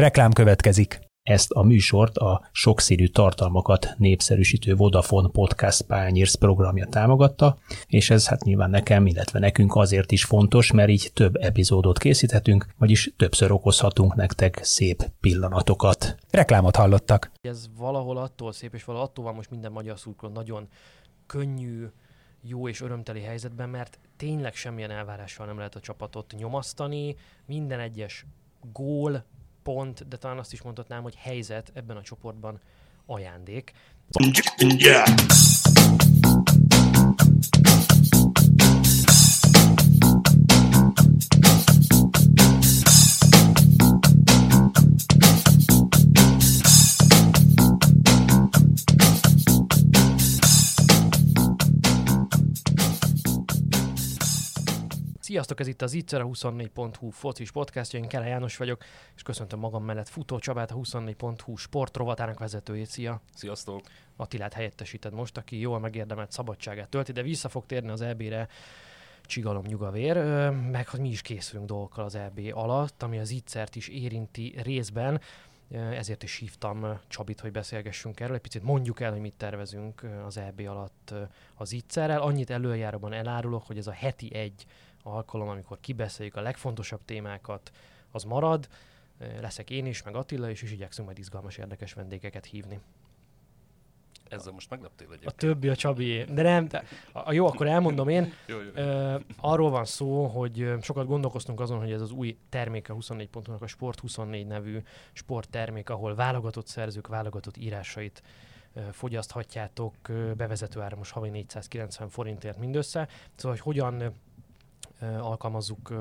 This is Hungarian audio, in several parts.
Reklám következik. Ezt a műsort a sokszínű tartalmakat népszerűsítő Vodafone Podcast Pányérsz programja támogatta, és ez hát nyilván nekem, illetve nekünk azért is fontos, mert így több epizódot készíthetünk, vagyis többször okozhatunk nektek szép pillanatokat. Reklámot hallottak. Ez valahol attól szép, és valahol attól van most minden magyar szurkoló nagyon könnyű, jó és örömteli helyzetben, mert tényleg semmilyen elvárással nem lehet a csapatot nyomasztani, minden egyes gól, pont, de talán azt is mondhatnám, hogy helyzet ebben a csoportban ajándék. Yeah. Sziasztok, ez itt az Itzer, a 24.hu focis podcastja, én Kele János vagyok, és köszöntöm magam mellett Futó Csabát, a 24.hu sportrovatának vezetőjét. Szia! Sziasztok! Attilát helyettesíted most, aki jól megérdemelt szabadságát tölti, de vissza fog térni az EB-re csigalom nyugavér, meg hogy mi is készülünk dolgokkal az EB alatt, ami az Itzert is érinti részben, ezért is hívtam Csabit, hogy beszélgessünk erről. Egy picit mondjuk el, hogy mit tervezünk az EB alatt az Itzerrel. Annyit előjáróban elárulok, hogy ez a heti egy alkalom, amikor kibeszéljük a legfontosabb témákat, az marad. Leszek én is, meg Attila is, és igyekszünk majd izgalmas, érdekes vendégeket hívni. Ezzel most megleptél egyébként. A többi a Csabi. De nem, de, a, jó, akkor elmondom én. jó, jó. Uh, arról van szó, hogy sokat gondolkoztunk azon, hogy ez az új terméke 24 pontonak a Sport 24 nevű sporttermék, ahol válogatott szerzők, válogatott írásait fogyaszthatjátok, bevezető ára most havi 490 forintért mindössze. Szóval, hogy hogyan alkalmazzuk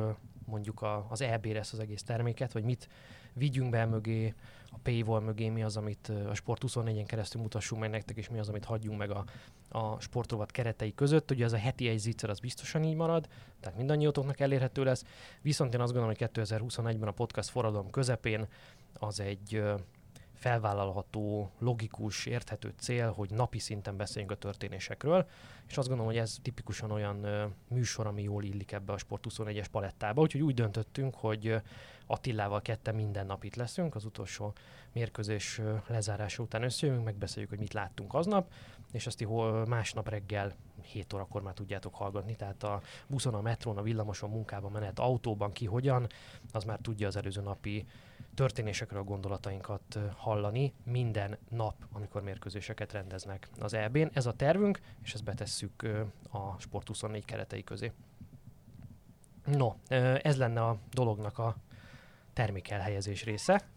mondjuk az EB-re ezt az egész terméket, vagy mit vigyünk be mögé, a paywall mögé, mi az, amit a Sport 24-en keresztül mutassunk meg nektek, és mi az, amit hagyjunk meg a, a sportrovat keretei között. Ugye ez a heti egy zicser, az biztosan így marad, tehát mindannyiótoknak elérhető lesz. Viszont én azt gondolom, hogy 2021-ben a podcast forradalom közepén az egy felvállalható, logikus, érthető cél, hogy napi szinten beszéljünk a történésekről, és azt gondolom, hogy ez tipikusan olyan műsor, ami jól illik ebbe a Sport 24-es palettába, úgyhogy úgy döntöttünk, hogy Attilával ketten minden nap itt leszünk, az utolsó mérkőzés ö, lezárása után összejövünk, megbeszéljük, hogy mit láttunk aznap, és azt hol másnap reggel 7 órakor már tudjátok hallgatni, tehát a buszon, a metrón, a villamoson, munkában menet, autóban ki hogyan, az már tudja az előző napi történésekről a gondolatainkat hallani minden nap, amikor mérkőzéseket rendeznek az EB-n. Ez a tervünk, és ezt betesszük a Sport 24 keretei közé. No, ez lenne a dolognak a termékelhelyezés része.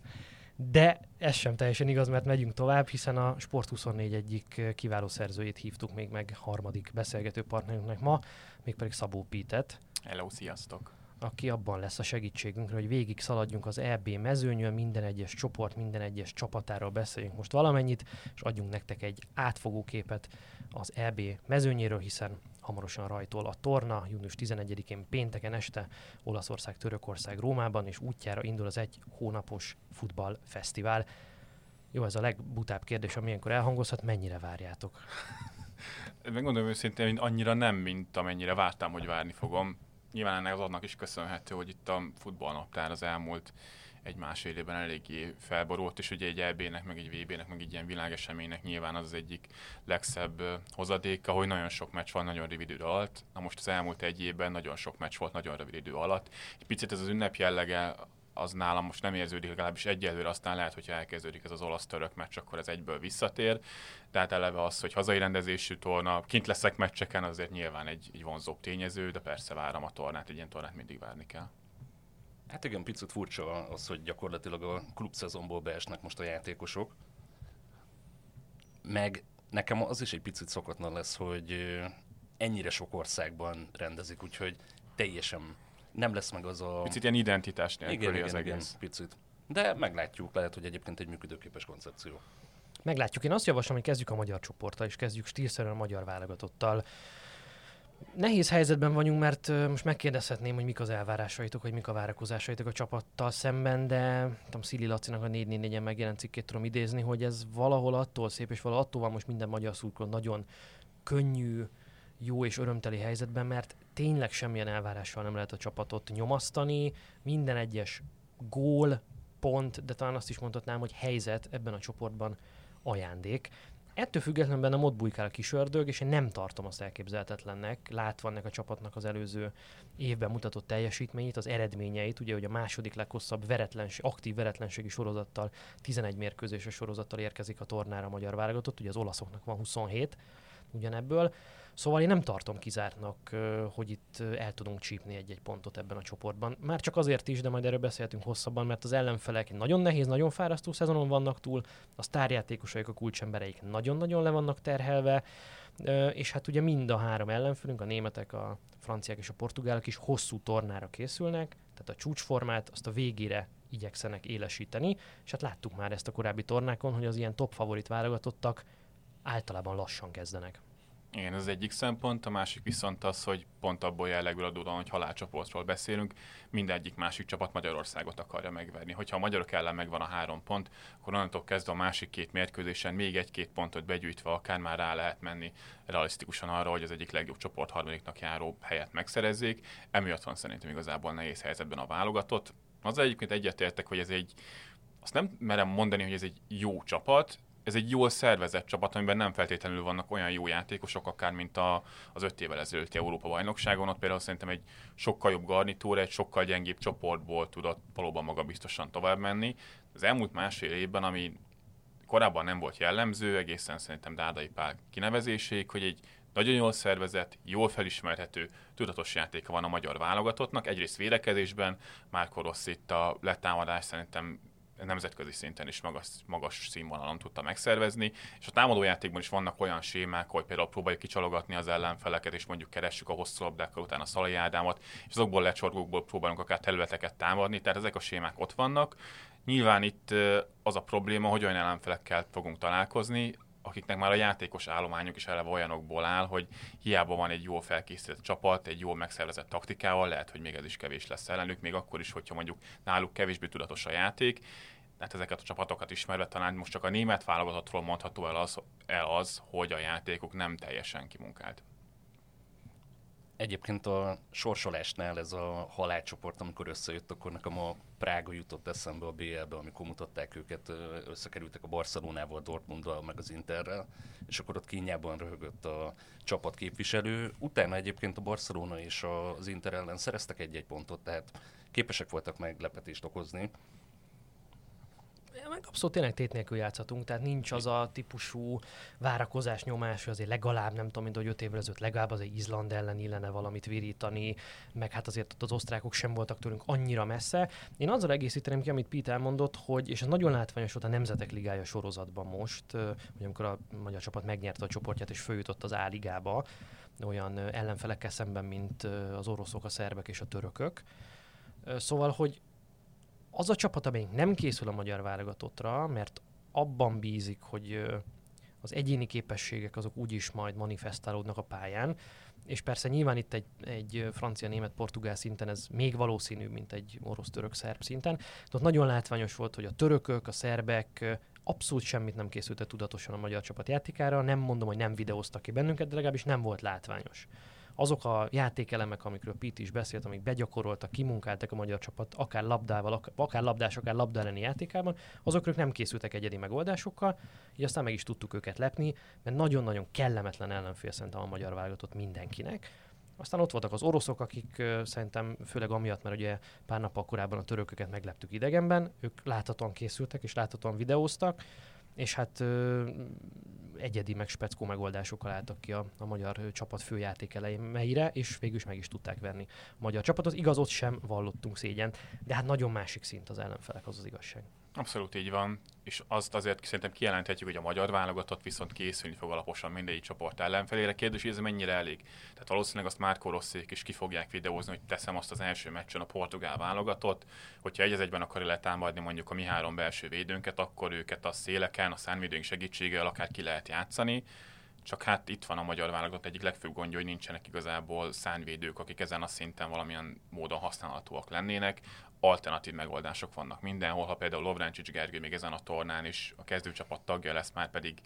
De ez sem teljesen igaz, mert megyünk tovább, hiszen a Sport 24 egyik kiváló szerzőjét hívtuk még meg harmadik beszélgető partnerünknek ma, mégpedig Szabó Pítet. Hello, sziasztok! Aki abban lesz a segítségünkre, hogy végig szaladjunk az EB mezőnyön, minden egyes csoport, minden egyes csapatáról beszéljünk most valamennyit, és adjunk nektek egy átfogó képet az EB mezőnyéről, hiszen hamarosan rajtol a torna, június 11-én pénteken este Olaszország, Törökország, Rómában, és útjára indul az egy hónapos futballfesztivál. Jó, ez a legbutább kérdés, ami ilyenkor elhangozhat, mennyire várjátok? Megmondom őszintén, hogy annyira nem, mint amennyire vártam, hogy várni fogom nyilván ennek az adnak is köszönhető, hogy itt a futballnaptár az elmúlt egy másfél évben eléggé felborult, és ugye egy EB-nek, meg egy VB-nek, meg egy ilyen világeseménynek nyilván az, az egyik legszebb hozadéka, hogy nagyon sok meccs van nagyon rövid idő alatt. Na most az elmúlt egy évben nagyon sok meccs volt nagyon rövid idő alatt. Egy picit ez az ünnep jellege az nálam most nem érződik, legalábbis egyelőre aztán lehet, hogyha elkezdődik ez az olasz-török meccs, akkor ez egyből visszatér. Tehát eleve az, hogy hazai rendezésű torna, kint leszek meccseken, azért nyilván egy, egy vonzóbb tényező, de persze várom a tornát, egy ilyen tornát mindig várni kell. Hát igen, picit furcsa az, hogy gyakorlatilag a klubszezonból beesnek most a játékosok. Meg nekem az is egy picit szokatlan lesz, hogy ennyire sok országban rendezik, úgyhogy teljesen nem lesz meg az a... Picit ilyen identitás nélküli igen, az igen, egész. Igen, picit. De meglátjuk, lehet, hogy egyébként egy működőképes koncepció. Meglátjuk. Én azt javaslom, hogy kezdjük a magyar csoporttal, és kezdjük stílszerűen a magyar válogatottal. Nehéz helyzetben vagyunk, mert most megkérdezhetném, hogy mik az elvárásaitok, hogy mik a várakozásaitok a csapattal szemben, de tudom, Szili Lacinak a 4 4 en megjelent cikkét tudom idézni, hogy ez valahol attól szép, és valahol attól van most minden magyar szurkoló nagyon könnyű, jó és örömteli helyzetben, mert tényleg semmilyen elvárással nem lehet a csapatot nyomasztani, minden egyes gól, pont, de talán azt is mondhatnám, hogy helyzet ebben a csoportban ajándék. Ettől függetlenül benne ott bujkál a kis ördög, és én nem tartom azt elképzelhetetlennek, látva ennek a csapatnak az előző évben mutatott teljesítményét, az eredményeit, ugye, hogy a második leghosszabb veretlenség, aktív veretlenségi sorozattal, 11 mérkőzéses sorozattal érkezik a tornára a magyar válogatott, ugye az olaszoknak van 27 ugyanebből. Szóval én nem tartom kizártnak, hogy itt el tudunk csípni egy-egy pontot ebben a csoportban. Már csak azért is, de majd erről beszélhetünk hosszabban, mert az ellenfelek nagyon nehéz, nagyon fárasztó szezonon vannak túl, a sztárjátékosaik, a kulcsembereik nagyon-nagyon le vannak terhelve, és hát ugye mind a három ellenfelünk, a németek, a franciák és a portugálok is hosszú tornára készülnek, tehát a csúcsformát azt a végére igyekszenek élesíteni, és hát láttuk már ezt a korábbi tornákon, hogy az ilyen top favorit válogatottak általában lassan kezdenek. Igen, ez egyik szempont, a másik viszont az, hogy pont abból jellegül adódóan, hogy halálcsoportról beszélünk, mindegyik másik csapat Magyarországot akarja megverni. Hogyha a magyarok ellen megvan a három pont, akkor onnantól kezdve a másik két mérkőzésen még egy-két pontot begyűjtve akár már rá lehet menni realisztikusan arra, hogy az egyik legjobb csoport harmadiknak járó helyet megszerezzék. Emiatt van szerintem igazából nehéz helyzetben a válogatott. Az egyébként egyetértek, hogy ez egy azt nem merem mondani, hogy ez egy jó csapat, ez egy jól szervezett csapat, amiben nem feltétlenül vannak olyan jó játékosok, akár mint a, az öt évvel ezelőtti Európa bajnokságon. Ott például szerintem egy sokkal jobb garnitúra, egy sokkal gyengébb csoportból tudott valóban magabiztosan tovább menni. Az elmúlt másfél évben, ami korábban nem volt jellemző, egészen szerintem Dádai Pál kinevezéséig, hogy egy nagyon jól szervezett, jól felismerhető, tudatos játéka van a magyar válogatottnak. Egyrészt védekezésben, Márko Rossz itt a letámadás szerintem nemzetközi szinten is magas, magas színvonalon tudta megszervezni, és a támadójátékban is vannak olyan sémák, hogy például próbáljuk kicsalogatni az ellenfeleket, és mondjuk keressük a hosszú labdákkal utána a Szalai Ádámot, és azokból lecsorgókból próbálunk akár területeket támadni, tehát ezek a sémák ott vannak. Nyilván itt az a probléma, hogy olyan ellenfelekkel fogunk találkozni, akiknek már a játékos állományuk is eleve olyanokból áll, hogy hiába van egy jól felkészített csapat, egy jól megszervezett taktikával, lehet, hogy még ez is kevés lesz ellenük, még akkor is, hogyha mondjuk náluk kevésbé tudatos a játék, tehát ezeket a csapatokat ismerve talán most csak a német válogatottról mondható el az, el az, hogy a játékuk nem teljesen kimunkált. Egyébként a sorsolásnál ez a halálcsoport, amikor összejött, akkor nekem a Prága jutott eszembe a BL-be, amikor mutatták őket, összekerültek a Barcelonával, Dortmunddal, meg az Interrel, és akkor ott kínjában röhögött a csapat képviselő. Utána egyébként a Barcelona és az Inter ellen szereztek egy-egy pontot, tehát képesek voltak meglepetést okozni abszolút tényleg tét nélkül játszhatunk, tehát nincs az a típusú várakozás nyomás, hogy azért legalább, nem tudom, mint hogy öt évvel ezelőtt legalább az egy Izland ellen illene valamit virítani, meg hát azért ott az osztrákok sem voltak tőlünk annyira messze. Én azzal egészíteném ki, amit Peter mondott, hogy, és ez nagyon látványos volt a Nemzetek Ligája sorozatban most, hogy amikor a magyar csapat megnyerte a csoportját és följutott az A-ligába, olyan ellenfelekkel szemben, mint az oroszok, a szerbek és a törökök. Szóval, hogy az a csapat, amelyik nem készül a magyar válogatottra, mert abban bízik, hogy az egyéni képességek azok úgyis majd manifestálódnak a pályán, és persze nyilván itt egy, egy francia, német, portugál szinten ez még valószínűbb, mint egy orosz, török, szerb szinten. De ott nagyon látványos volt, hogy a törökök, a szerbek abszolút semmit nem készültek tudatosan a magyar csapat játékára. Nem mondom, hogy nem videóztak ki bennünket, de legalábbis nem volt látványos azok a játékelemek, amikről Pete is beszélt, amik begyakoroltak, kimunkáltak a magyar csapat, akár labdával, akár labdás, akár labda elleni játékában, azokról nem készültek egyedi megoldásokkal, így aztán meg is tudtuk őket lepni, mert nagyon-nagyon kellemetlen ellenfél szerintem a magyar válogatott mindenkinek. Aztán ott voltak az oroszok, akik szerintem főleg amiatt, mert ugye pár nap korábban a törököket megleptük idegenben, ők láthatóan készültek és láthatóan videóztak, és hát uh, egyedi, meg speckó megoldásokkal álltak ki a, a magyar csapat főjáték elemeire, és végül is meg is tudták venni a magyar csapatot. Igaz, ott sem vallottunk szégyen, de hát nagyon másik szint az ellenfelek, az az igazság. Abszolút így van, és azt azért szerintem kijelenthetjük, hogy a magyar válogatott viszont készülni fog alaposan mindegyik csoport ellenfelére. Kérdés, hogy ez mennyire elég. Tehát valószínűleg azt már Rosszék is ki fogják videózni, hogy teszem azt az első meccsen a portugál válogatott, hogyha egy egyben akarja letámadni mondjuk a mi három belső védőnket, akkor őket a széleken, a szánvédőink segítségével akár ki lehet játszani. Csak hát itt van a magyar válogatott egyik legfőbb gondja, hogy nincsenek igazából szánvédők, akik ezen a szinten valamilyen módon használhatóak lennének alternatív megoldások vannak mindenhol, ha például Lovrencsics Gergő még ezen a tornán is a kezdőcsapat tagja lesz, már pedig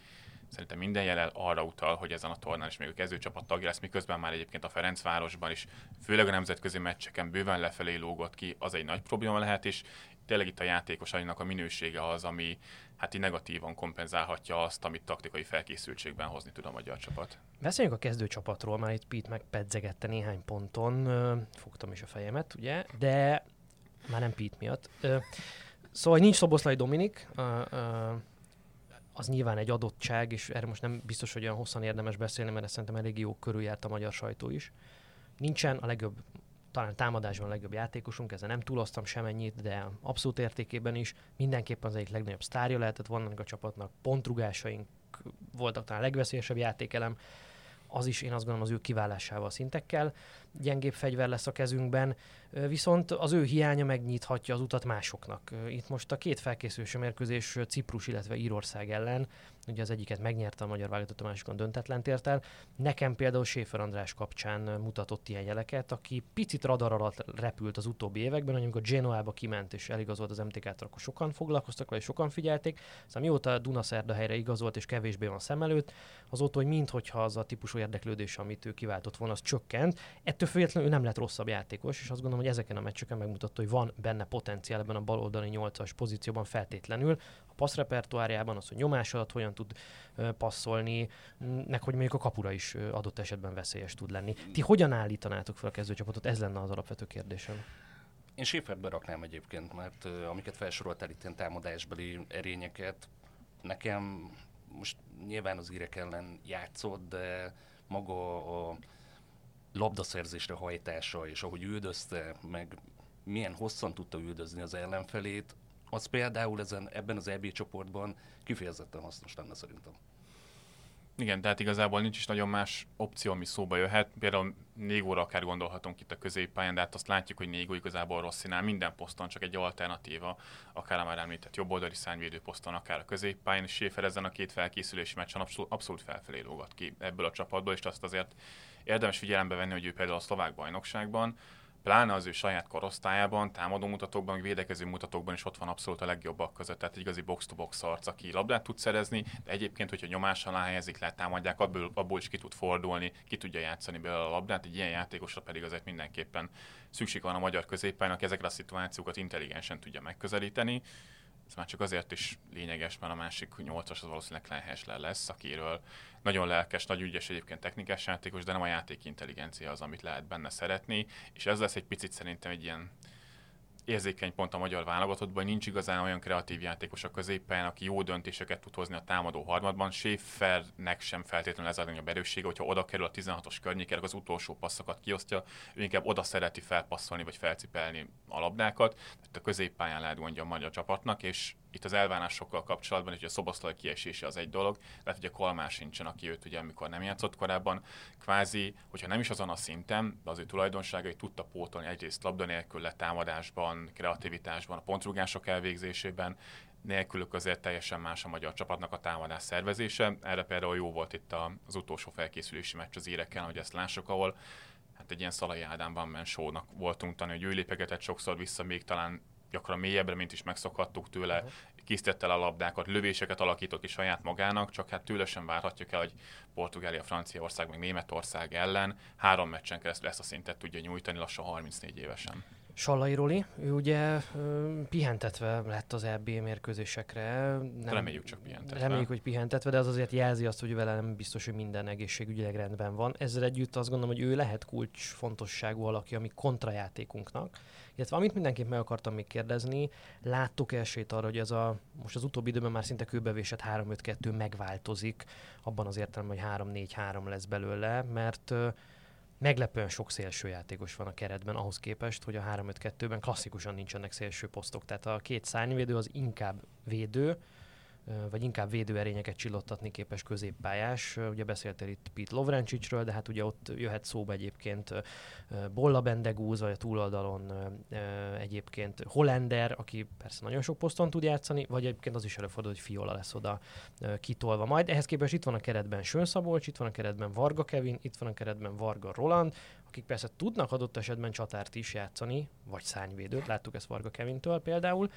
szerintem minden jelel arra utal, hogy ezen a tornán is még a kezdőcsapat tagja lesz, miközben már egyébként a Ferencvárosban is, főleg a nemzetközi meccseken bőven lefelé lógott ki, az egy nagy probléma lehet, és tényleg itt a játékosainak a minősége az, ami hát így negatívan kompenzálhatja azt, amit taktikai felkészültségben hozni tud a magyar csapat. Beszéljünk a kezdőcsapatról, már itt Pete megpedzegette néhány ponton, fogtam is a fejemet, ugye, de már nem Pete miatt. Szóval nincs Szoboszlai Dominik, az nyilván egy adottság, és erre most nem biztos, hogy olyan hosszan érdemes beszélni, mert szerintem elég jó körüljárt a magyar sajtó is. Nincsen a legjobb, talán támadásban a legjobb játékosunk, ezzel nem túloztam semennyit, de abszolút értékében is mindenképpen az egyik legnagyobb sztárja lehetett vannak a csapatnak, pontrugásaink voltak talán a legveszélyesebb játékelem, az is én azt gondolom az ő kiválásával szintekkel gyengébb fegyver lesz a kezünkben, viszont az ő hiánya megnyithatja az utat másoknak. Itt most a két felkészülési mérkőzés Ciprus, illetve Írország ellen, ugye az egyiket megnyerte a magyar válogatott, a másikon döntetlen tért el. Nekem például Séfer András kapcsán mutatott ilyen jeleket, aki picit radar alatt repült az utóbbi években, hogy amikor Genoába kiment és eligazolt az MTK-t, akkor sokan foglalkoztak vele, sokan figyelték. Aztán mióta Dunaszerda helyre igazolt és kevésbé van szem előtt, azóta, hogy minthogyha az a típusú érdeklődés, amit ő kiváltott volna, az csökkent. Ettől függetlenül ő nem lett rosszabb játékos, és azt gondolom, hogy ezeken a meccseken megmutatta, hogy van benne potenciál ebben a baloldali 8-as pozícióban feltétlenül. A passzrepertoárjában az, hogy nyomás alatt hogyan tud passzolni, meg hogy mondjuk a kapura is adott esetben veszélyes tud lenni. Ti hogyan állítanátok fel a kezdőcsapatot? Ez lenne az alapvető kérdésem. Én Schäfert beraknám egyébként, mert amiket felsoroltál itt ilyen támadásbeli erényeket, nekem most nyilván az írek ellen játszott, de maga a labdaszerzésre hajtása, és ahogy üldözte, meg milyen hosszan tudta üldözni az ellenfelét, az például ezen, ebben az EB csoportban kifejezetten hasznos lenne szerintem. Igen, tehát igazából nincs is nagyon más opció, ami szóba jöhet. Például Négóra akár gondolhatunk itt a középpályán, de hát azt látjuk, hogy Négó igazából Rosszinál minden poszton csak egy alternatíva, akár a már említett jobboldali szányvédő poszton, akár a középpályán, és Schäfer ezen a két felkészülési meccsen abszolút, abszolút felfelé lógat ki ebből a csapatból, és azt azért érdemes figyelembe venni, hogy ő például a szlovák bajnokságban pláne az ő saját korosztályában, támadó mutatókban, védekező mutatókban is ott van abszolút a legjobbak között, tehát egy igazi box-to-box arc, aki labdát tud szerezni, de egyébként, hogyha nyomás alá helyezik le, támadják, abból, abból is ki tud fordulni, ki tudja játszani belőle a labdát, egy ilyen játékosra pedig azért mindenképpen szükség van a magyar középpálynak, ezekre a szituációkat intelligensen tudja megközelíteni. Ez már csak azért is lényeges, mert a másik nyolcas az valószínűleg Klein Hessler lesz, akiről nagyon lelkes, nagy ügyes egyébként technikás játékos, de nem a játék intelligencia az, amit lehet benne szeretni, és ez lesz egy picit szerintem egy ilyen érzékeny pont a magyar válogatottban, nincs igazán olyan kreatív játékos a középen, aki jó döntéseket tud hozni a támadó harmadban. Schäfernek sem feltétlenül ez a legnagyobb erőssége, hogyha oda kerül a 16-os környékére, az utolsó passzokat kiosztja, ő inkább oda szereti felpasszolni vagy felcipelni a labdákat. Tehát a középpályán lehet gondja a magyar csapatnak, és itt az elvárásokkal kapcsolatban, hogy a Szoboszlai kiesése az egy dolog, lehet, hogy a Kalmár sincsen, aki őt ugye amikor nem játszott korábban, kvázi, hogyha nem is azon a szinten, de az ő tulajdonságai tudta pótolni egyrészt labda nélkül letámadásban, kreativitásban, a pontrugások elvégzésében, nélkülük azért teljesen más a magyar csapatnak a támadás szervezése. Erre például jó volt itt az utolsó felkészülési meccs az érekkel, hogy ezt lássuk, ahol hát egy ilyen Szalai Ádám van voltunk tanulni, hogy ő lépegetett sokszor vissza, még talán gyakran mélyebbre, mint is megszokhattuk tőle, készítette el a labdákat, lövéseket alakított ki saját magának, csak hát tőle sem várhatjuk el, hogy Portugália, Franciaország, meg Németország ellen három meccsen keresztül ezt a szintet tudja nyújtani lassan 34 évesen. Sallai Roli, ő ugye pihentetve lett az EB mérkőzésekre. Nem, reméljük csak pihentetve. Reméljük, hogy pihentetve, de az azért jelzi azt, hogy vele nem biztos, hogy minden egészségügyileg rendben van. Ezzel együtt azt gondolom, hogy ő lehet kulcs fontosságú alaki, ami kontrajátékunknak. Illetve amit mindenképp meg akartam még kérdezni, láttuk esélyt arra, hogy ez a most az utóbbi időben már szinte kőbevésett 3-5-2 megváltozik, abban az értelemben, hogy 3-4-3 lesz belőle, mert meglepően sok szélső játékos van a keretben ahhoz képest, hogy a 3-5-2-ben klasszikusan nincsenek szélső posztok. Tehát a két szárnyvédő az inkább védő, vagy inkább védőerényeket csillottatni képes középpályás. Ugye beszéltél itt Pete Lovrencsicsről, de hát ugye ott jöhet szóba egyébként Bolla Bendegúz, vagy a túloldalon egyébként Hollander, aki persze nagyon sok poszton tud játszani, vagy egyébként az is előfordul, hogy Fiola lesz oda kitolva majd. Ehhez képest itt van a keretben Sön Szabolcs, itt van a keretben Varga Kevin, itt van a keretben Varga Roland, akik persze tudnak adott esetben csatárt is játszani, vagy szányvédőt, láttuk ezt Varga Kevintől például,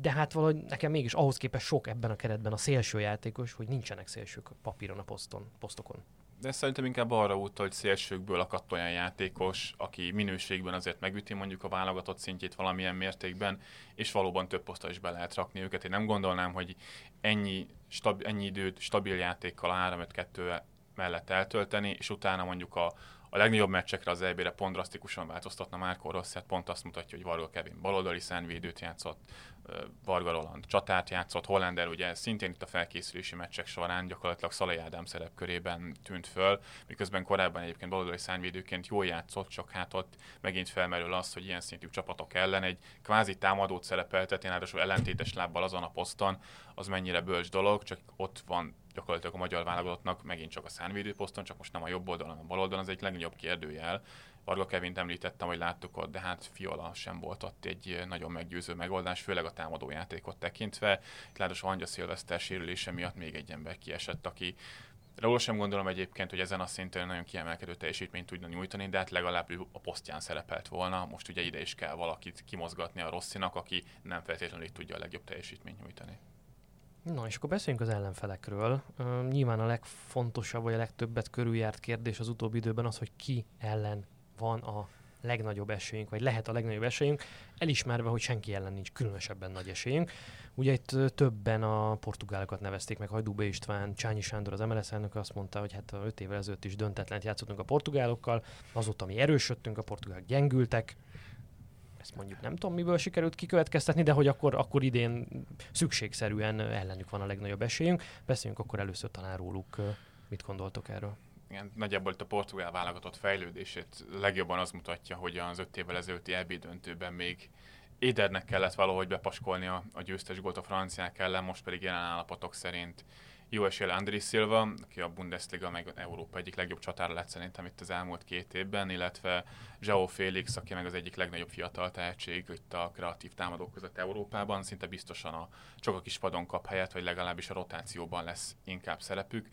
de hát valahogy nekem mégis ahhoz képest sok ebben a keretben a szélső játékos, hogy nincsenek szélsők papíron a poszton, posztokon. De szerintem inkább arra utal, hogy szélsőkből akadt olyan játékos, aki minőségben azért megüti mondjuk a válogatott szintjét valamilyen mértékben, és valóban több posztra is be lehet rakni őket. Én nem gondolnám, hogy ennyi, stab, ennyi időt stabil játékkal 3-5-2 mellett eltölteni, és utána mondjuk a, a legnagyobb meccsekre az EB-re pont drasztikusan változtatna Márko Rossi, hát pont azt mutatja, hogy Varga Kevin baloldali szánvédőt játszott, Varga Roland csatát játszott, Hollander ugye szintén itt a felkészülési meccsek során gyakorlatilag Szalai Ádám szerepkörében tűnt föl, miközben korábban egyébként baloldali szárnyvédőként jól játszott, csak hát ott megint felmerül az, hogy ilyen szintű csapatok ellen egy kvázi támadót szerepeltetni, ráadásul ellentétes lábbal azon a poszton, az mennyire bölcs dolog, csak ott van gyakorlatilag a magyar válogatottnak megint csak a szárnyvédő poszton, csak most nem a jobb oldalon, a bal oldalon, az egy legnagyobb kérdőjel, Varga Kevint említettem, hogy láttuk ott, de hát Fiola sem volt ott egy nagyon meggyőző megoldás, főleg a támadójátékot tekintve. Itt a Hangya Szilveszter sérülése miatt még egy ember kiesett, aki Róla sem gondolom egyébként, hogy ezen a szinten nagyon kiemelkedő teljesítményt tudna nyújtani, de hát legalább a posztján szerepelt volna. Most ugye ide is kell valakit kimozgatni a Rosszinak, aki nem feltétlenül tudja a legjobb teljesítményt nyújtani. Na, és akkor beszéljünk az ellenfelekről. Uh, nyilván a legfontosabb, vagy a legtöbbet körüljárt kérdés az utóbbi időben az, hogy ki ellen van a legnagyobb esélyünk, vagy lehet a legnagyobb esélyünk, elismerve, hogy senki ellen nincs különösebben nagy esélyünk. Ugye itt többen a portugálokat nevezték meg, Hajdú B. István, Csányi Sándor, az MLS elnök azt mondta, hogy hát 5 évvel ezelőtt is döntetlen játszottunk a portugálokkal, azóta mi erősödtünk, a portugálok gyengültek, ezt mondjuk nem tudom, miből sikerült kikövetkeztetni, de hogy akkor, akkor idén szükségszerűen ellenük van a legnagyobb esélyünk. Beszéljünk akkor először talán róluk. Mit gondoltok erről? igen, nagyjából itt a portugál válogatott fejlődését legjobban az mutatja, hogy az öt évvel ezelőtti EB döntőben még Édernek kellett valahogy bepaskolni a, a győztes gólt a franciák ellen, most pedig jelen állapotok szerint jó esélye André Silva, aki a Bundesliga meg Európa egyik legjobb csatára lett szerintem itt az elmúlt két évben, illetve João Félix, aki meg az egyik legnagyobb fiatal tehetség itt a kreatív támadók között Európában, szinte biztosan a csak a kis padon kap helyet, vagy legalábbis a rotációban lesz inkább szerepük.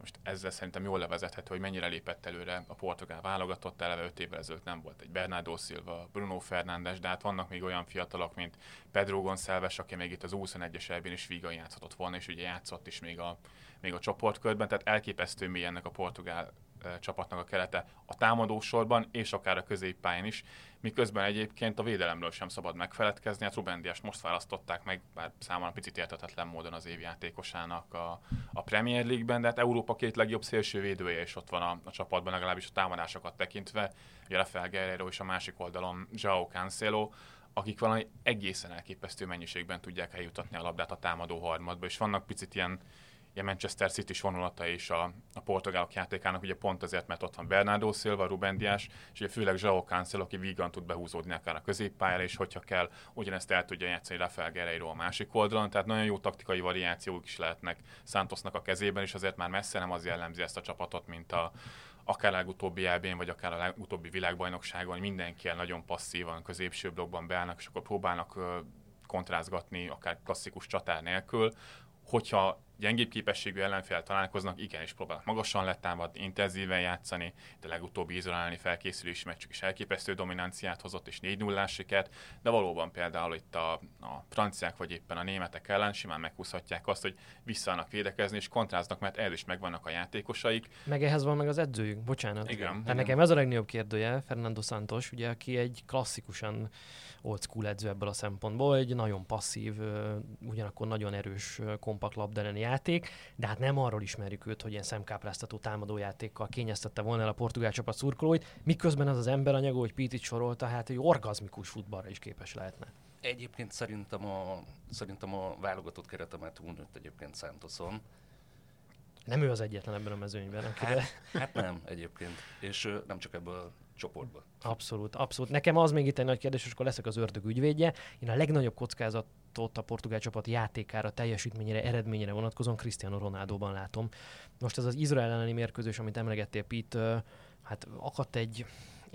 Most ezzel szerintem jól levezethető, hogy mennyire lépett előre a portugál válogatott, eleve 5 évvel ezelőtt nem volt egy Bernardo Silva, Bruno Fernández, de hát vannak még olyan fiatalok, mint Pedro Gonçalves, aki még itt az 21-es elbén is vígan játszhatott volna, és ugye játszott is még a, még a csoportkörben, tehát elképesztő mély ennek a portugál csapatnak a kerete a támadósorban, és akár a középpályán is, miközben egyébként a védelemről sem szabad megfeledkezni. Hát Ruben Dias most választották meg, bár számomra picit értetetlen módon az év játékosának a, a Premier League-ben, de hát Európa két legjobb szélső védője is ott van a, a csapatban, legalábbis a támadásokat tekintve. Ugye Rafael Guerrero és a másik oldalon João Cancelo, akik valami egészen elképesztő mennyiségben tudják eljutatni a labdát a támadó harmadba, és vannak picit ilyen a Manchester City vonulata is a, a portugálok játékának, ugye pont azért, mert ott van Bernardo Silva, Ruben Dias, és ugye főleg João Cancelo, aki vígan tud behúzódni akár a középpályára, és hogyha kell, ugyanezt el tudja játszani Rafael Guerreiro a másik oldalon, tehát nagyon jó taktikai variációk is lehetnek Santosnak a kezében, és azért már messze nem az jellemzi ezt a csapatot, mint a, akár a legutóbbi elbén, vagy akár a legutóbbi világbajnokságon, mindenki el nagyon passzívan középső blokkban beállnak, és akkor próbálnak kontrázgatni, akár klasszikus csatár nélkül, hogyha gyengébb képességű ellenfél találkoznak, igenis próbálnak magasan letámadni, intenzíven játszani, de legutóbbi izolálni felkészülési meccsük is elképesztő dominanciát hozott és 4 0 sikert, de valóban például itt a, a franciák vagy éppen a németek ellen simán meghúzhatják azt, hogy visszanak védekezni és kontráznak, mert ez is megvannak a játékosaik. Meg ehhez van meg az edzőjük, bocsánat. Igen. Tehát nekem ez a legnagyobb kérdője, Fernando Santos, ugye, aki egy klasszikusan old school edző ebből a szempontból, egy nagyon passzív, ugyanakkor nagyon erős kompakt labdeleni játék, de hát nem arról ismerjük őt, hogy ilyen szemkápráztató támadójátékkal kényeztette volna el a portugál csapat szurkolóit, miközben az az ember anyag, hogy Pitit sorolta, hát egy orgazmikus futballra is képes lehetne. Egyébként szerintem a, szerintem a válogatott keretemet túlnőtt egyébként Santoson. Nem ő az egyetlen ebben a mezőnyben. Akire... Hát, hát nem egyébként, és nem csak ebből a csoportba. Abszolút, abszolút. Nekem az még itt egy nagy kérdés, és akkor leszek az ördög ügyvédje. Én a legnagyobb kockázatot a portugál csapat játékára, teljesítményére, eredményére vonatkozóan Cristiano Ronaldo-ban látom. Most ez az Izrael elleni mérkőzés, amit emlegettél, Pete, hát akadt egy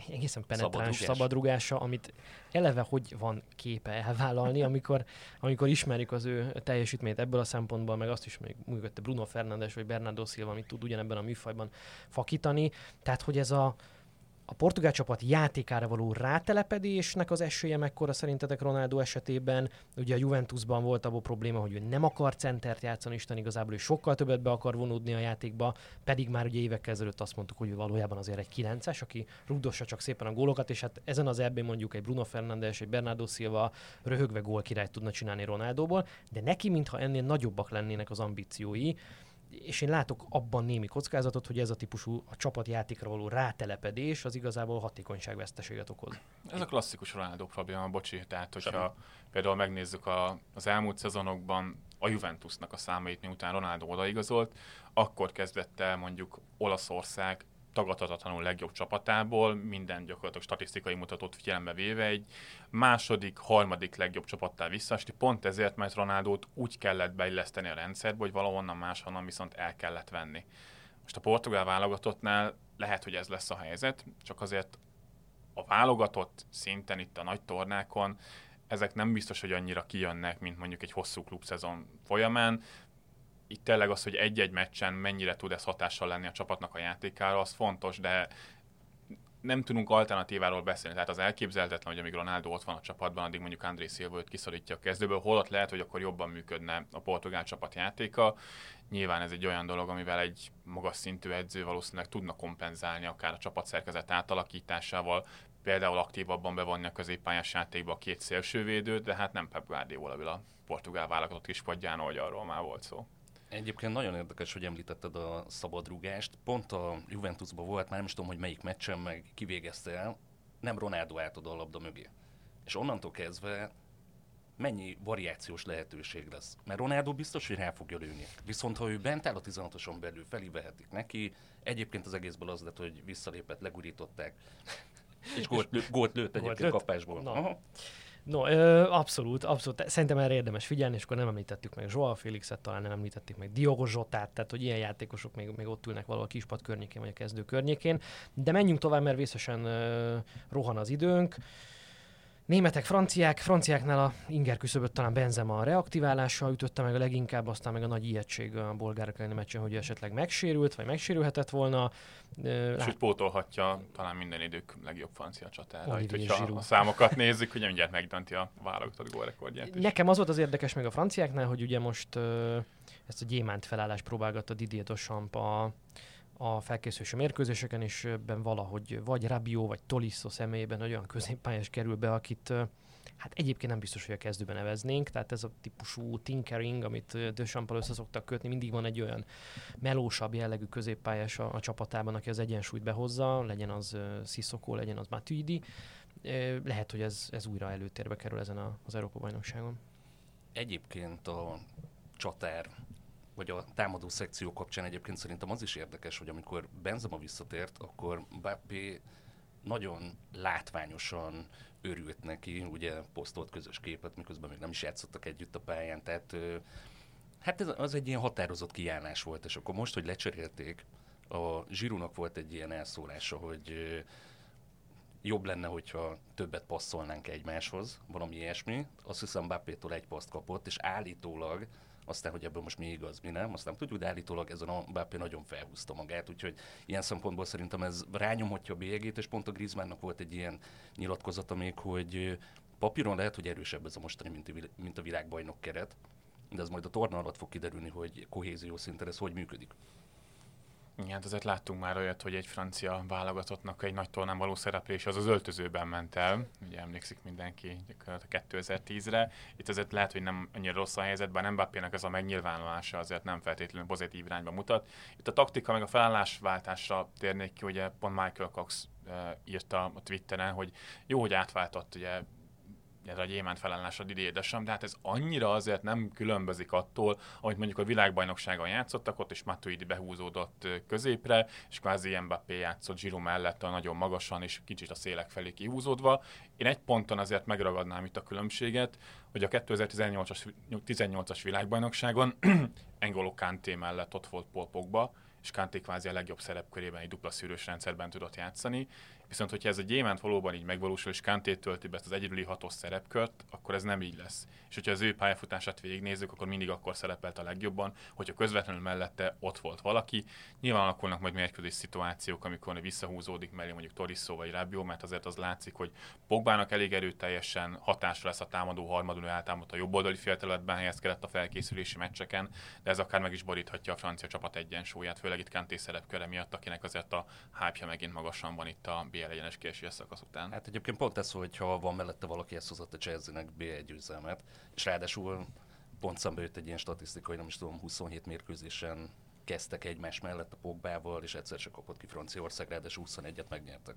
egészen penetráns szabadrugás. szabadrugása, amit eleve hogy van képe elvállalni, amikor, amikor ismerik az ő teljesítményt ebből a szempontból, meg azt is még működte Bruno Fernandes vagy Bernardo Silva, amit tud ugyanebben a műfajban fakítani. Tehát, hogy ez a, a portugál csapat játékára való rátelepedésnek az esélye mekkora szerintetek Ronaldo esetében? Ugye a Juventusban volt abban probléma, hogy ő nem akar centert játszani, Isten igazából ő sokkal többet be akar vonódni a játékba, pedig már ugye évekkel ezelőtt azt mondtuk, hogy ő valójában azért egy 9-es, aki rugdossa csak szépen a gólokat, és hát ezen az ebben mondjuk egy Bruno Fernandes, egy Bernardo Silva röhögve gólkirályt tudna csinálni Ronaldóból, de neki mintha ennél nagyobbak lennének az ambíciói, és én látok abban némi kockázatot, hogy ez a típusú a csapatjátékra való rátelepedés az igazából hatékonyságveszteséget okoz. Ez a klasszikus Ronaldo probléma, bocsi. Tehát, hogyha Semmi. például megnézzük a, az elmúlt szezonokban a Juventusnak a számait, miután Ronaldo odaigazolt, akkor kezdett el mondjuk Olaszország tagadhatatlanul legjobb csapatából, minden gyakorlatilag statisztikai mutatót figyelembe véve egy második, harmadik legjobb csapattá visszaesti, pont ezért, mert Ronaldót úgy kellett beilleszteni a rendszerbe, hogy valahonnan máshonnan viszont el kellett venni. Most a portugál válogatottnál lehet, hogy ez lesz a helyzet, csak azért a válogatott szinten itt a nagy tornákon ezek nem biztos, hogy annyira kijönnek, mint mondjuk egy hosszú klubszezon folyamán itt tényleg az, hogy egy-egy meccsen mennyire tud ez hatással lenni a csapatnak a játékára, az fontos, de nem tudunk alternatíváról beszélni. Tehát az elképzelhetetlen, hogy amíg Ronaldo ott van a csapatban, addig mondjuk André Silva őt kiszorítja a kezdőből, holott lehet, hogy akkor jobban működne a portugál csapat játéka. Nyilván ez egy olyan dolog, amivel egy magas szintű edző valószínűleg tudna kompenzálni akár a csapatszerkezet átalakításával, például aktívabban bevonni a középpályás játékba a két szélsővédőt, de hát nem Pep Guardiola a portugál válogatott kispadján, ahogy arról már volt szó. Egyébként nagyon érdekes, hogy említetted a szabadrugást. Pont a Juventusban volt, már nem is tudom, hogy melyik meccsen meg kivégezte el, nem Ronaldo átad a labda mögé. És onnantól kezdve mennyi variációs lehetőség lesz. Mert Ronaldo biztos, hogy rá fogja lőni. Viszont ha ő bent áll a 16-oson belül, felívehetik neki. Egyébként az egészből az lett, hogy visszalépett, legurították. És gólt, lő, gólt lőtt egyébként kapásból. No. No, ö, abszolút, abszolút. Szerintem erre érdemes figyelni, és akkor nem említettük meg Joao Félixet, talán nem említettük meg Diogo Zsotát, tehát hogy ilyen játékosok még, még ott ülnek valahol a kispad környékén, vagy a kezdő környékén. De menjünk tovább, mert vészesen ö, rohan az időnk. Németek, franciák, franciáknál a inger küszöböt talán Benzema a reaktiválással ütötte meg a leginkább, aztán meg a nagy ijegység a bolgárok elleni meccsen, hogy esetleg megsérült, vagy megsérülhetett volna. Sőt, pótolhatja talán minden idők legjobb francia csatára. Itt, hogyha a számokat nézzük, ugye mindjárt megdönti a válogatott gólrekordját is. Nekem az volt az érdekes meg a franciáknál, hogy ugye most ezt a gyémánt felállást próbálgatta Didier Deschamps a, a felkészülési mérkőzéseken, és ebben valahogy vagy Rabió, vagy Tolisso személyében olyan középpályás kerül be, akit hát egyébként nem biztos, hogy a kezdőben neveznénk, tehát ez a típusú tinkering, amit Dösampal össze szoktak kötni, mindig van egy olyan melósabb jellegű középpályás a, a csapatában, aki az egyensúlyt behozza, legyen az Sissoko, legyen az Matuidi. Lehet, hogy ez, ez újra előtérbe kerül ezen a, az Európa-bajnokságon. Egyébként a csatár vagy a támadó szekció kapcsán egyébként szerintem az is érdekes, hogy amikor Benzema visszatért, akkor Mbappé nagyon látványosan örült neki, ugye posztolt közös képet, miközben még nem is játszottak együtt a pályán, tehát hát ez az egy ilyen határozott kiállás volt, és akkor most, hogy lecserélték, a Zsirúnak volt egy ilyen elszólása, hogy jobb lenne, hogyha többet passzolnánk egymáshoz, valami ilyesmi. Azt hiszem Mbappé-tól egy paszt kapott, és állítólag aztán, hogy ebből most mi igaz, mi nem, azt nem tudjuk, de állítólag ezen a Mbappé nagyon felhúzta magát, úgyhogy ilyen szempontból szerintem ez rányomhatja a bélyegét, és pont a Griezmannnak volt egy ilyen nyilatkozata még, hogy papíron lehet, hogy erősebb ez a mostani, mint a, világbajnok keret, de ez majd a torna alatt fog kiderülni, hogy kohézió szinten ez hogy működik. Hát azért láttunk már olyat, hogy egy francia válogatottnak egy nagy tornán való szereplés az az öltözőben ment el. Ugye emlékszik mindenki 2010-re. Itt azért lehet, hogy nem annyira rossz a helyzet, bár Mbappének ez a megnyilvánulása azért nem feltétlenül pozitív irányba mutat. Itt a taktika meg a felállásváltásra térnék ki, ugye pont Michael Cox írta a Twitteren, hogy jó, hogy átváltott ugye ez a gyémánt felállás a Didier Deschamps, de hát ez annyira azért nem különbözik attól, amit mondjuk a világbajnokságon játszottak, ott is Matuidi behúzódott középre, és kvázi Mbappé játszott Giroud mellett a nagyon magasan, és kicsit a szélek felé kihúzódva. Én egy ponton azért megragadnám itt a különbséget, hogy a 2018-as 18-as világbajnokságon Engolo Kanté mellett ott volt Paul Pogba, és Kanté kvázi a legjobb szerepkörében egy dupla szűrős rendszerben tudott játszani. Viszont, hogyha ez a gyémánt valóban így megvalósul, és Kanté tölti be ezt az egyedüli hatos szerepkört, akkor ez nem így lesz. És hogyha az ő pályafutását végignézzük, akkor mindig akkor szerepelt a legjobban, hogyha közvetlenül mellette ott volt valaki. Nyilván alakulnak majd mérkőzés szituációk, amikor visszahúzódik mellé mondjuk Torisso vagy Rabiot, mert azért az látszik, hogy Pogbának elég erőteljesen hatásra lesz a támadó harmadul eltámadt a jobboldali félterületben helyezkedett a felkészülési meccseken, de ez akár meg is boríthatja a francia csapat egyensúlyát, főleg itt Kanté szerepköre miatt, akinek azért a hype megint magasan van itt a BL egyenes kieséses szakasz után. Hát egyébként pont ez, hogyha van mellette valaki, ezt hozott a Chelsea-nek B1 győzelmet, és ráadásul pont szembe jött egy ilyen statisztika, hogy nem is tudom, 27 mérkőzésen kezdtek egymás mellett a Pogbával, és egyszer se kapott ki Franciaország, ráadásul 21-et megnyertek.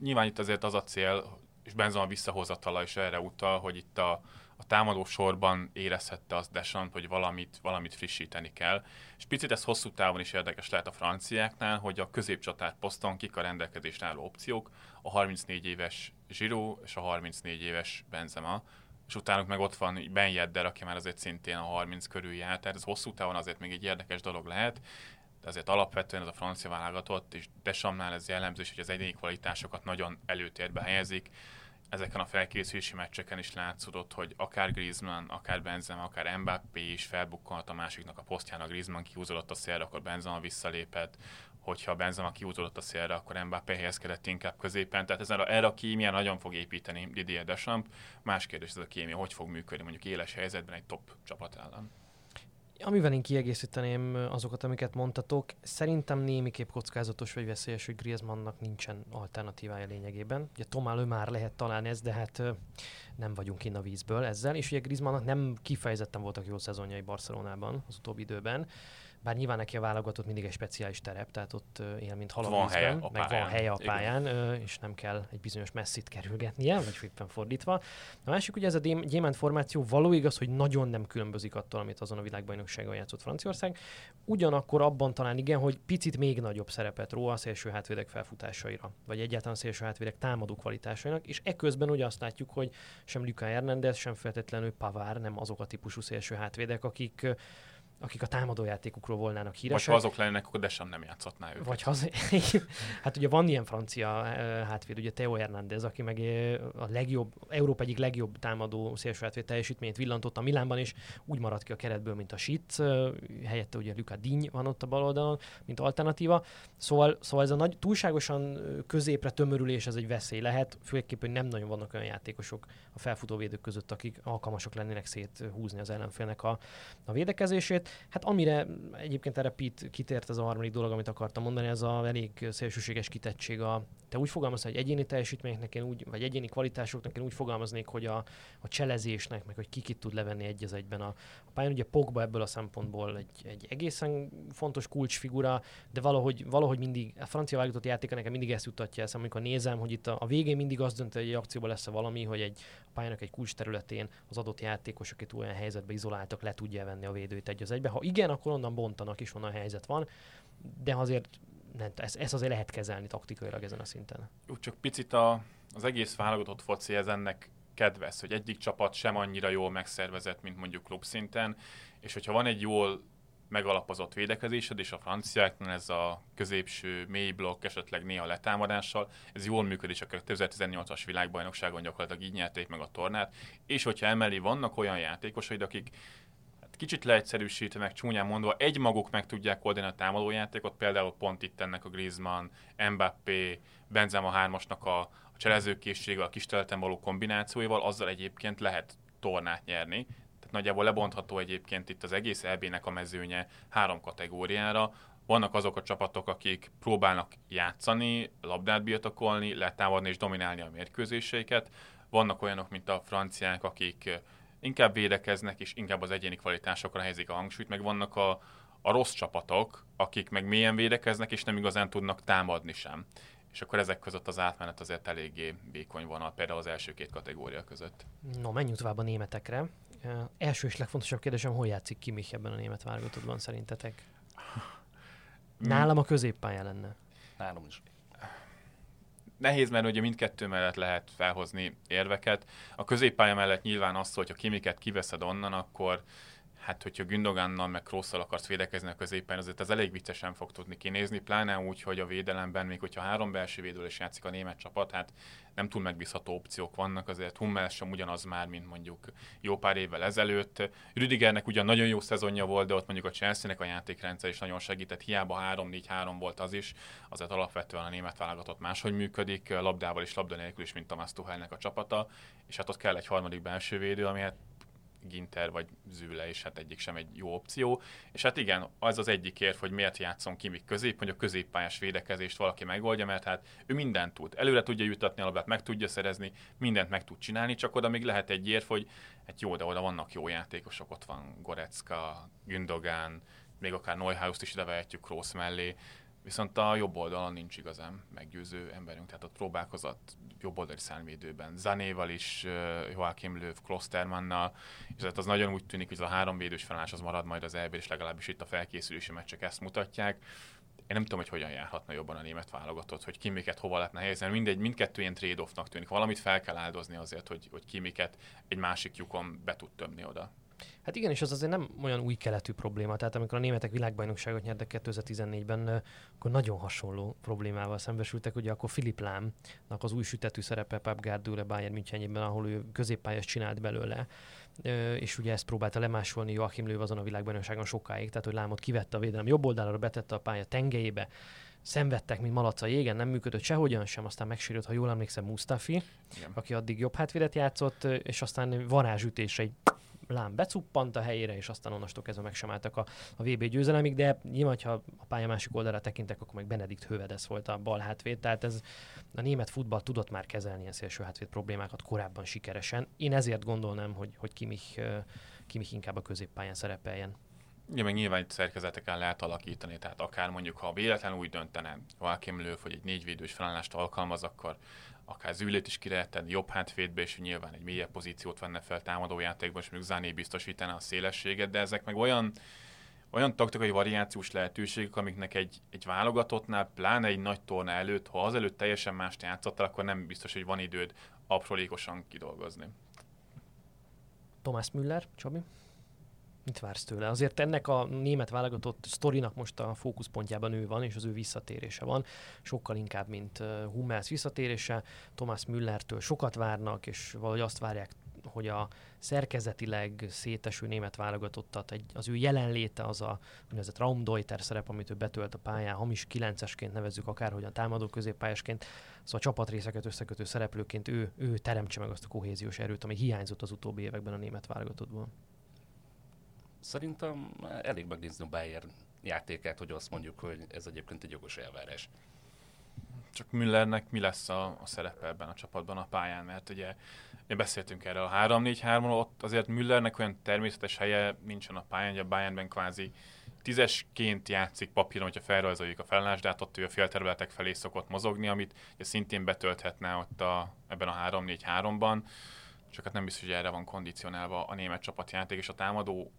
Nyilván itt azért az a cél, és Benzema visszahozatala is erre utal, hogy itt a, a támadó sorban érezhette az Deschamps, hogy valamit, valamit frissíteni kell. És picit ez hosszú távon is érdekes lehet a franciáknál, hogy a középcsatár poszton kik a rendelkezésre álló opciók, a 34 éves Giroud és a 34 éves Benzema, és utánuk meg ott van Ben Yedder, aki már azért szintén a 30 körül jár, tehát ez hosszú távon azért még egy érdekes dolog lehet, de azért alapvetően ez a francia válogatott, és Desampnál ez jellemző, hogy az egyéni kvalitásokat nagyon előtérbe helyezik, ezeken a felkészülési meccseken is látszódott, hogy akár Griezmann, akár Benzema, akár Mbappé is felbukkanhat a másiknak a posztjának, Griezmann kihúzódott a szélre, akkor Benzema visszalépett, hogyha Benzema kihúzódott a szélre, akkor Mbappé helyezkedett inkább középen. Tehát ezen a, erre a kémia nagyon fog építeni Didier Deschamps. Más kérdés ez a kémia, hogy fog működni mondjuk éles helyzetben egy top csapat ellen. Amivel én kiegészíteném azokat, amiket mondtatok, szerintem némiképp kockázatos vagy veszélyes, hogy Griezmannnak nincsen alternatívája lényegében. Ugye Tomál már lehet találni ez, de hát nem vagyunk innen a vízből ezzel, és ugye Griezmannnak nem kifejezetten voltak jó szezonjai Barcelonában az utóbbi időben bár nyilván neki a válogatott mindig egy speciális terep, tehát ott él, mint hal van helye a meg van helye a pályán, Igen. és nem kell egy bizonyos messzit kerülgetnie, vagy éppen fordítva. A másik ugye ez a gyémánt formáció való igaz, hogy nagyon nem különbözik attól, amit azon a világbajnokságon játszott Franciaország. Ugyanakkor abban talán igen, hogy picit még nagyobb szerepet ró a szélső hátvédek felfutásaira, vagy egyáltalán szélső hátvédek támadó kvalitásainak, és ekközben ugye azt látjuk, hogy sem Luka Hernández, sem feltétlenül Pavár nem azok a típusú szélső hátvédek, akik akik a támadójátékukról volnának híresek. Vagy ha azok lennének, akkor Deschamps nem játszhatná őket. Vagy ha hát ugye van ilyen francia hátvéd, ugye Theo Hernández, aki meg a legjobb, Európa egyik legjobb támadó szélső hátvéd teljesítményt villantott a Milánban, és úgy maradt ki a keretből, mint a Sitz, eh, helyette ugye Luka Diny van ott a bal oldalon, mint alternatíva. Szóval, szóval ez a nagy, túlságosan középre tömörülés, ez egy veszély lehet, főképp, hogy nem nagyon vannak olyan játékosok a felfutóvédők között, akik alkalmasok lennének széthúzni az ellenfélnek a, a védekezését. Hát amire egyébként erre Pete kitért ez a harmadik dolog, amit akartam mondani, ez a elég szélsőséges kitettség. A, te úgy fogalmaztál, hogy egyéni teljesítményeknek én úgy, vagy egyéni kvalitásoknak én úgy fogalmaznék, hogy a, a cselezésnek, meg hogy ki kit tud levenni egy az egyben a, a pályán. Ugye Pogba ebből a szempontból egy, egy egészen fontos kulcsfigura, de valahogy, valahogy mindig, a francia válogatott játéka nekem mindig ezt jutatja eszem, amikor nézem, hogy itt a, a végén mindig azt dönt, hogy egy akcióban lesz valami, hogy egy a pályának egy kulcs területén az adott játékos, akit olyan helyzetbe izoláltak, le tudja venni a védőt egy az egybe. Ha igen, akkor onnan bontanak is, onnan helyzet van, de azért nem, ezt, ezt azért lehet kezelni taktikailag ezen a szinten. Úgy csak picit a, az egész válogatott foci ez ennek kedves, hogy egyik csapat sem annyira jól megszervezett, mint mondjuk klubszinten, és hogyha van egy jól megalapozott védekezésed, és a franciáknál ez a középső mély blokk, esetleg néha letámadással, ez jól működik, a 2018-as világbajnokságon gyakorlatilag így nyerték meg a tornát, és hogyha emellé vannak olyan játékosaid, akik kicsit leegyszerűsítve, meg csúnyán mondva, egy maguk meg tudják oldani a támadójátékot, például pont itt ennek a Griezmann, Mbappé, Benzema hármasnak a, a cselezőkészsége, a kis való kombinációival, azzal egyébként lehet tornát nyerni. Tehát nagyjából lebontható egyébként itt az egész EB-nek a mezőnye három kategóriára. Vannak azok a csapatok, akik próbálnak játszani, labdát birtokolni, letámadni és dominálni a mérkőzéseiket. Vannak olyanok, mint a franciák, akik inkább védekeznek, és inkább az egyéni kvalitásokra helyezik a hangsúlyt, meg vannak a, a rossz csapatok, akik meg mélyen védekeznek, és nem igazán tudnak támadni sem. És akkor ezek között az átmenet azért eléggé vékony vonal, például az első két kategória között. No, menjünk tovább a németekre. Uh, első és legfontosabb kérdésem, hol játszik ki ebben a német válogatottban szerintetek? Nálam a középpálya lenne. Nálam is nehéz, mert ugye mindkettő mellett lehet felhozni érveket. A középpálya mellett nyilván az, hogy a kimiket kiveszed onnan, akkor hát hogyha Gündogannal meg Krosszal akarsz védekezni a középen, azért ez elég viccesen fog tudni kinézni, pláne úgy, hogy a védelemben, még hogyha három belső védővel is játszik a német csapat, hát nem túl megbízható opciók vannak, azért Hummel sem ugyanaz már, mint mondjuk jó pár évvel ezelőtt. Rüdigernek ugyan nagyon jó szezonja volt, de ott mondjuk a Chelsea-nek a játékrendszer is nagyon segített, hiába 3-4-3 volt az is, azért alapvetően a német válogatott máshogy működik, labdával és labda nélkül is, mint Thomas Tuchelnek a csapata, és hát ott kell egy harmadik belső védő, ami hát Ginter vagy Züle, és hát egyik sem egy jó opció. És hát igen, az az egyik érv, hogy miért játszom Kimik közép, hogy a középpályás védekezést valaki megoldja, mert hát ő mindent tud. Előre tudja jutatni a labdát, meg tudja szerezni, mindent meg tud csinálni, csak oda még lehet egy érv, hogy hát jó, de oda vannak jó játékosok, ott van Gorecka, Gündogan, még akár Neuhaus-t is ide vehetjük Kroos mellé, viszont a jobb oldalon nincs igazán meggyőző emberünk, tehát ott próbálkozott jobb oldali számvédőben. Zanéval is, Joachim Löw, Klostermannal, és az nagyon úgy tűnik, hogy az a három védős felállás az marad majd az EB, és legalábbis itt a felkészülési meccsek ezt mutatják. Én nem tudom, hogy hogyan járhatna jobban a német válogatott, hogy kimiket hova lehetne helyezni. Mindegy, mindkettő ilyen trade-offnak tűnik. Valamit fel kell áldozni azért, hogy, hogy kimiket egy másik lyukon be tud tömni oda. Hát igen, és az azért nem olyan új keletű probléma. Tehát amikor a németek világbajnokságot nyertek 2014-ben, akkor nagyon hasonló problémával szembesültek. Ugye akkor Philip Lámnak az új sütetű szerepe Pap Guardiola Bayern Münchenében, ahol ő középpályás csinált belőle és ugye ezt próbálta lemásolni Joachim Löw azon a világbajnokságon sokáig, tehát hogy Lámot kivette a védelem jobb oldalra, betette a pálya tengelyébe, szenvedtek, mint malac a jégen, nem működött sehogyan sem, aztán megsérült, ha jól emlékszem, Mustafi, Igen. aki addig jobb hátvédet játszott, és aztán varázsütésre egy lám becuppant a helyére, és aztán onnastól kezdve meg sem álltak a, a VB győzelemig, de nyilván, ha a pálya másik oldalra tekintek, akkor meg Benedikt Hövedes volt a bal hátvéd, tehát ez a német futball tudott már kezelni ilyen szélső hátvéd problémákat korábban sikeresen. Én ezért gondolnám, hogy, hogy Kimich, Kimich inkább a középpályán szerepeljen. Ja, meg nyilván itt szerkezeteken lehet alakítani, tehát akár mondjuk, ha véletlenül úgy döntene Joachim Löw, hogy egy négyvédős felállást alkalmaz, akkor akár zűlét is ki lehet tenni jobb hátvédbe, és nyilván egy mélyebb pozíciót venne fel támadójátékban, és mondjuk Zané biztosítaná a szélességet, de ezek meg olyan olyan taktikai variációs lehetőségek, amiknek egy, egy válogatottnál, pláne egy nagy torna előtt, ha azelőtt teljesen mást játszottál, akkor nem biztos, hogy van időd aprólékosan kidolgozni. Tomás Müller, Csabi? Mit vársz tőle? Azért ennek a német válogatott sztorinak most a fókuszpontjában ő van, és az ő visszatérése van, sokkal inkább, mint Hummels visszatérése. Thomas Müllertől sokat várnak, és valahogy azt várják hogy a szerkezetileg széteső német válogatottat, egy, az ő jelenléte az a úgynevezett Raumdeuter szerep, amit ő betölt a pályán, hamis kilencesként nevezzük akárhogyan támadó középpályásként, szóval a csapatrészeket összekötő szereplőként ő, ő teremtse meg azt a kohéziós erőt, ami hiányzott az utóbbi években a német válogatottból. Szerintem elég megnézni a Bayern játékát, hogy azt mondjuk, hogy ez egyébként egy jogos elvárás. Csak Müllernek mi lesz a, a szerepe ebben a csapatban a pályán, mert ugye beszéltünk erről a 3-4-3-ról, ott azért Müllernek olyan természetes helye nincsen a pályán, hogy a Bayernben kvázi tízesként játszik papíron, hogyha felrajzoljuk a felállást, de hát ott ő a félterületek felé szokott mozogni, amit ugye szintén betölthetne ott a, ebben a 3-4-3-ban, csak hát nem biztos, hogy erre van kondicionálva a német csapatjáték, és a támadó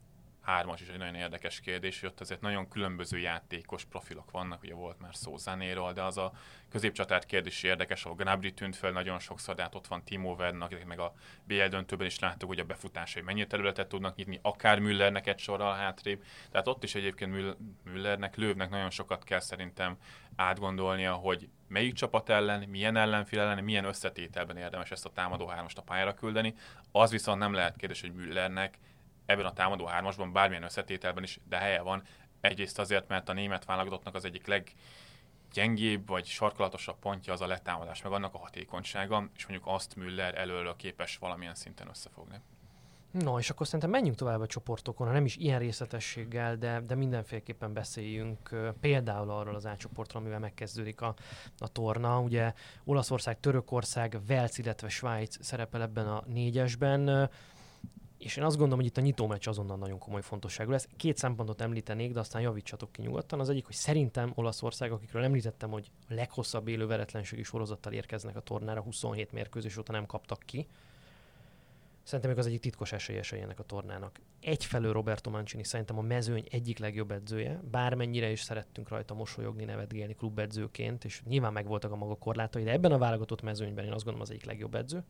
hármas is egy nagyon érdekes kérdés, hogy ott azért nagyon különböző játékos profilok vannak, ugye volt már szó Zanéről, de az a középcsatár kérdés érdekes, ahol Gnabry tűnt fel nagyon sokszor, de hát ott van Timo Werner, meg a BL döntőben is láttuk, hogy a befutásai mennyi területet tudnak nyitni, akár Müllernek egy sorral hátrébb. Tehát ott is egyébként Müllernek, Lővnek nagyon sokat kell szerintem átgondolnia, hogy melyik csapat ellen, milyen ellenfél ellen, milyen összetételben érdemes ezt a támadó hármast a pályára küldeni. Az viszont nem lehet kérdés, hogy Müllernek ebben a támadó hármasban, bármilyen összetételben is, de helye van. Egyrészt azért, mert a német válogatottnak az egyik leggyengébb vagy sarkalatosabb pontja az a letámadás, meg annak a hatékonysága, és mondjuk azt Müller elől képes valamilyen szinten összefogni. No, és akkor szerintem menjünk tovább a csoportokon, ha nem is ilyen részletességgel, de, de mindenféleképpen beszéljünk például arról az átcsoportról, amivel megkezdődik a, a torna. Ugye Olaszország, Törökország, Velc, illetve Svájc szerepel ebben a négyesben és én azt gondolom, hogy itt a nyitó meccs azonnal nagyon komoly fontosságú lesz. Két szempontot említenék, de aztán javítsatok ki nyugodtan. Az egyik, hogy szerintem Olaszország, akikről említettem, hogy a leghosszabb élő veretlenségi sorozattal érkeznek a tornára, 27 mérkőzés óta nem kaptak ki. Szerintem még az egyik titkos esélyesei ennek a tornának. Egyfelől Roberto Mancini szerintem a mezőny egyik legjobb edzője, bármennyire is szerettünk rajta mosolyogni, nevetgélni klubedzőként, és nyilván megvoltak a maga korlátai, de ebben a válogatott mezőnyben én azt gondolom az egyik legjobb edző.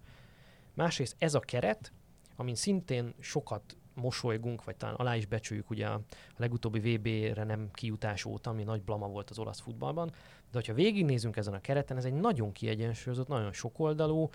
Másrészt ez a keret, amin szintén sokat mosolygunk, vagy talán alá is becsüljük ugye a legutóbbi VB-re nem kijutás óta, ami nagy blama volt az olasz futballban, de hogyha végignézünk ezen a kereten, ez egy nagyon kiegyensúlyozott, nagyon sokoldalú,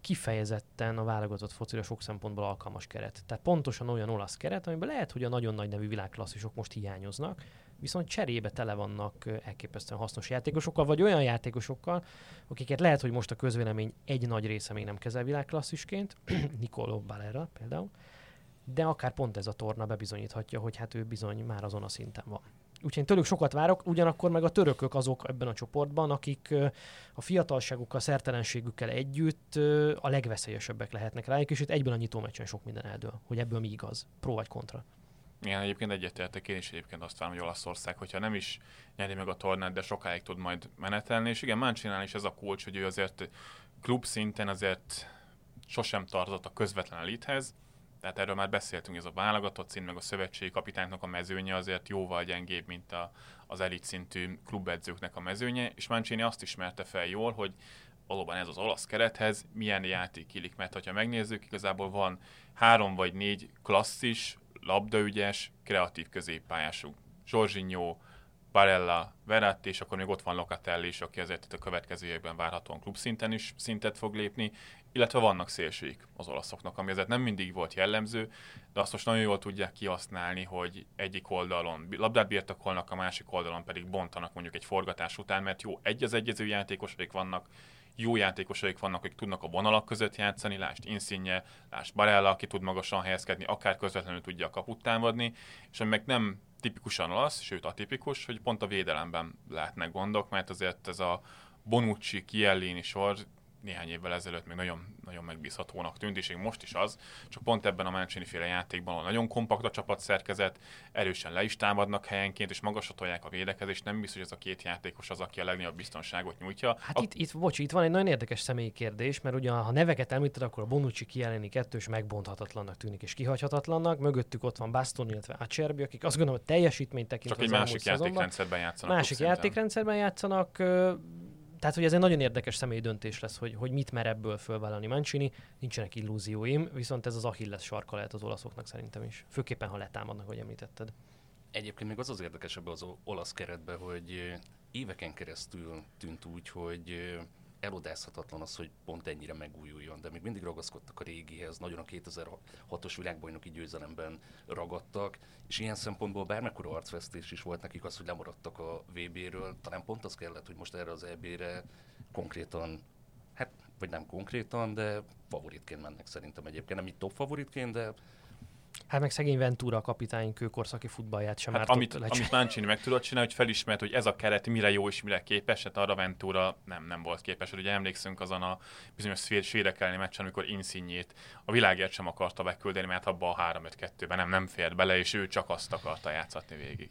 kifejezetten a válogatott focira sok szempontból alkalmas keret. Tehát pontosan olyan olasz keret, amiben lehet, hogy a nagyon nagy nevű világklasszisok most hiányoznak, viszont cserébe tele vannak elképesztően hasznos játékosokkal, vagy olyan játékosokkal, akiket lehet, hogy most a közvélemény egy nagy része még nem kezel világklasszisként, Nicolò Balera például, de akár pont ez a torna bebizonyíthatja, hogy hát ő bizony már azon a szinten van. Úgyhogy én tőlük sokat várok, ugyanakkor meg a törökök azok ebben a csoportban, akik a fiatalságukkal, szertelenségükkel együtt a legveszélyesebbek lehetnek rájuk, és itt egyben a nyitó meccsen sok minden eldől, hogy ebből mi igaz, pro vagy kontra. Igen, egyébként egyetértek, én is egyébként azt várom, hogy Olaszország, hogyha nem is nyeri meg a tornát, de sokáig tud majd menetelni, és igen, Manchinál is ez a kulcs, hogy ő azért klub szinten azért sosem tartott a közvetlen elithez, tehát erről már beszéltünk, ez a válogatott szint, meg a szövetségi kapitánynak a mezőnye azért jóval gyengébb, mint a, az elit szintű klubedzőknek a mezőnye, és Mancini azt ismerte fel jól, hogy valóban ez az olasz kerethez milyen játék illik, mert ha megnézzük, igazából van három vagy négy klasszis, labdaügyes, kreatív középpályású. Jorginho, Barella, Verratti, és akkor még ott van Locatelli is, aki azért itt a következő években várhatóan klubszinten is szintet fog lépni, illetve vannak szélsőik az olaszoknak, ami azért nem mindig volt jellemző, de azt most nagyon jól tudják kihasználni, hogy egyik oldalon labdát birtokolnak, a másik oldalon pedig bontanak mondjuk egy forgatás után, mert jó, egy az egyező játékosok vannak, jó játékosaik vannak, akik tudnak a vonalak között játszani, lásd Insigne, lásd Barella, aki tud magasan helyezkedni, akár közvetlenül tudja a kaput támadni, és ami meg nem tipikusan olasz, sőt atipikus, hogy pont a védelemben lehetnek gondok, mert azért ez a Bonucci, Chiellini sor néhány évvel ezelőtt még nagyon, nagyon megbízhatónak tűnt, és még most is az, csak pont ebben a Mancini féle játékban, ahol nagyon kompakt a csapat szerkezet, erősen le is támadnak helyenként, és magasra tolják a védekezést, nem biztos, hogy ez a két játékos az, aki a legnagyobb biztonságot nyújtja. Hát a... itt, itt, bocs, itt van egy nagyon érdekes személyi kérdés, mert ugye ha neveket említed, akkor a Bonucci kijeleni kettős megbonthatatlannak tűnik és kihagyhatatlannak, mögöttük ott van Baston, illetve Acerbi, akik azt gondolom, hogy teljesítményt tekintve Csak egy másik játékrendszerben játszanak. Másik játékrendszerben játszanak, tehát, hogy ez egy nagyon érdekes személyi döntés lesz, hogy, hogy mit mer ebből fölvállalni Mancini. Nincsenek illúzióim, viszont ez az Achilles sarka lehet az olaszoknak szerintem is. Főképpen, ha letámadnak, hogy említetted. Egyébként még az az érdekesebb az olasz keretben, hogy éveken keresztül tűnt úgy, hogy elodázhatatlan az, hogy pont ennyire megújuljon, de még mindig ragaszkodtak a régihez, nagyon a 2006-os világbajnoki győzelemben ragadtak, és ilyen szempontból bármekkora arcvesztés is volt nekik az, hogy lemaradtak a VB-ről, talán pont az kellett, hogy most erre az EB-re konkrétan, hát vagy nem konkrétan, de favoritként mennek szerintem egyébként, nem így top favoritként, de Hát meg szegény Ventura kapitány kőkorszaki futballját sem hát amit, amit Mancini meg tudott csinálni, hogy felismert, hogy ez a keret mire jó és mire képes, hát arra Ventura nem, nem volt képes. Ugye emlékszünk azon a bizonyos svédek elleni meccsen, amikor Insignét a világért sem akarta beküldeni, mert abba a 3-5-2-ben nem, nem fért bele, és ő csak azt akarta játszatni végig.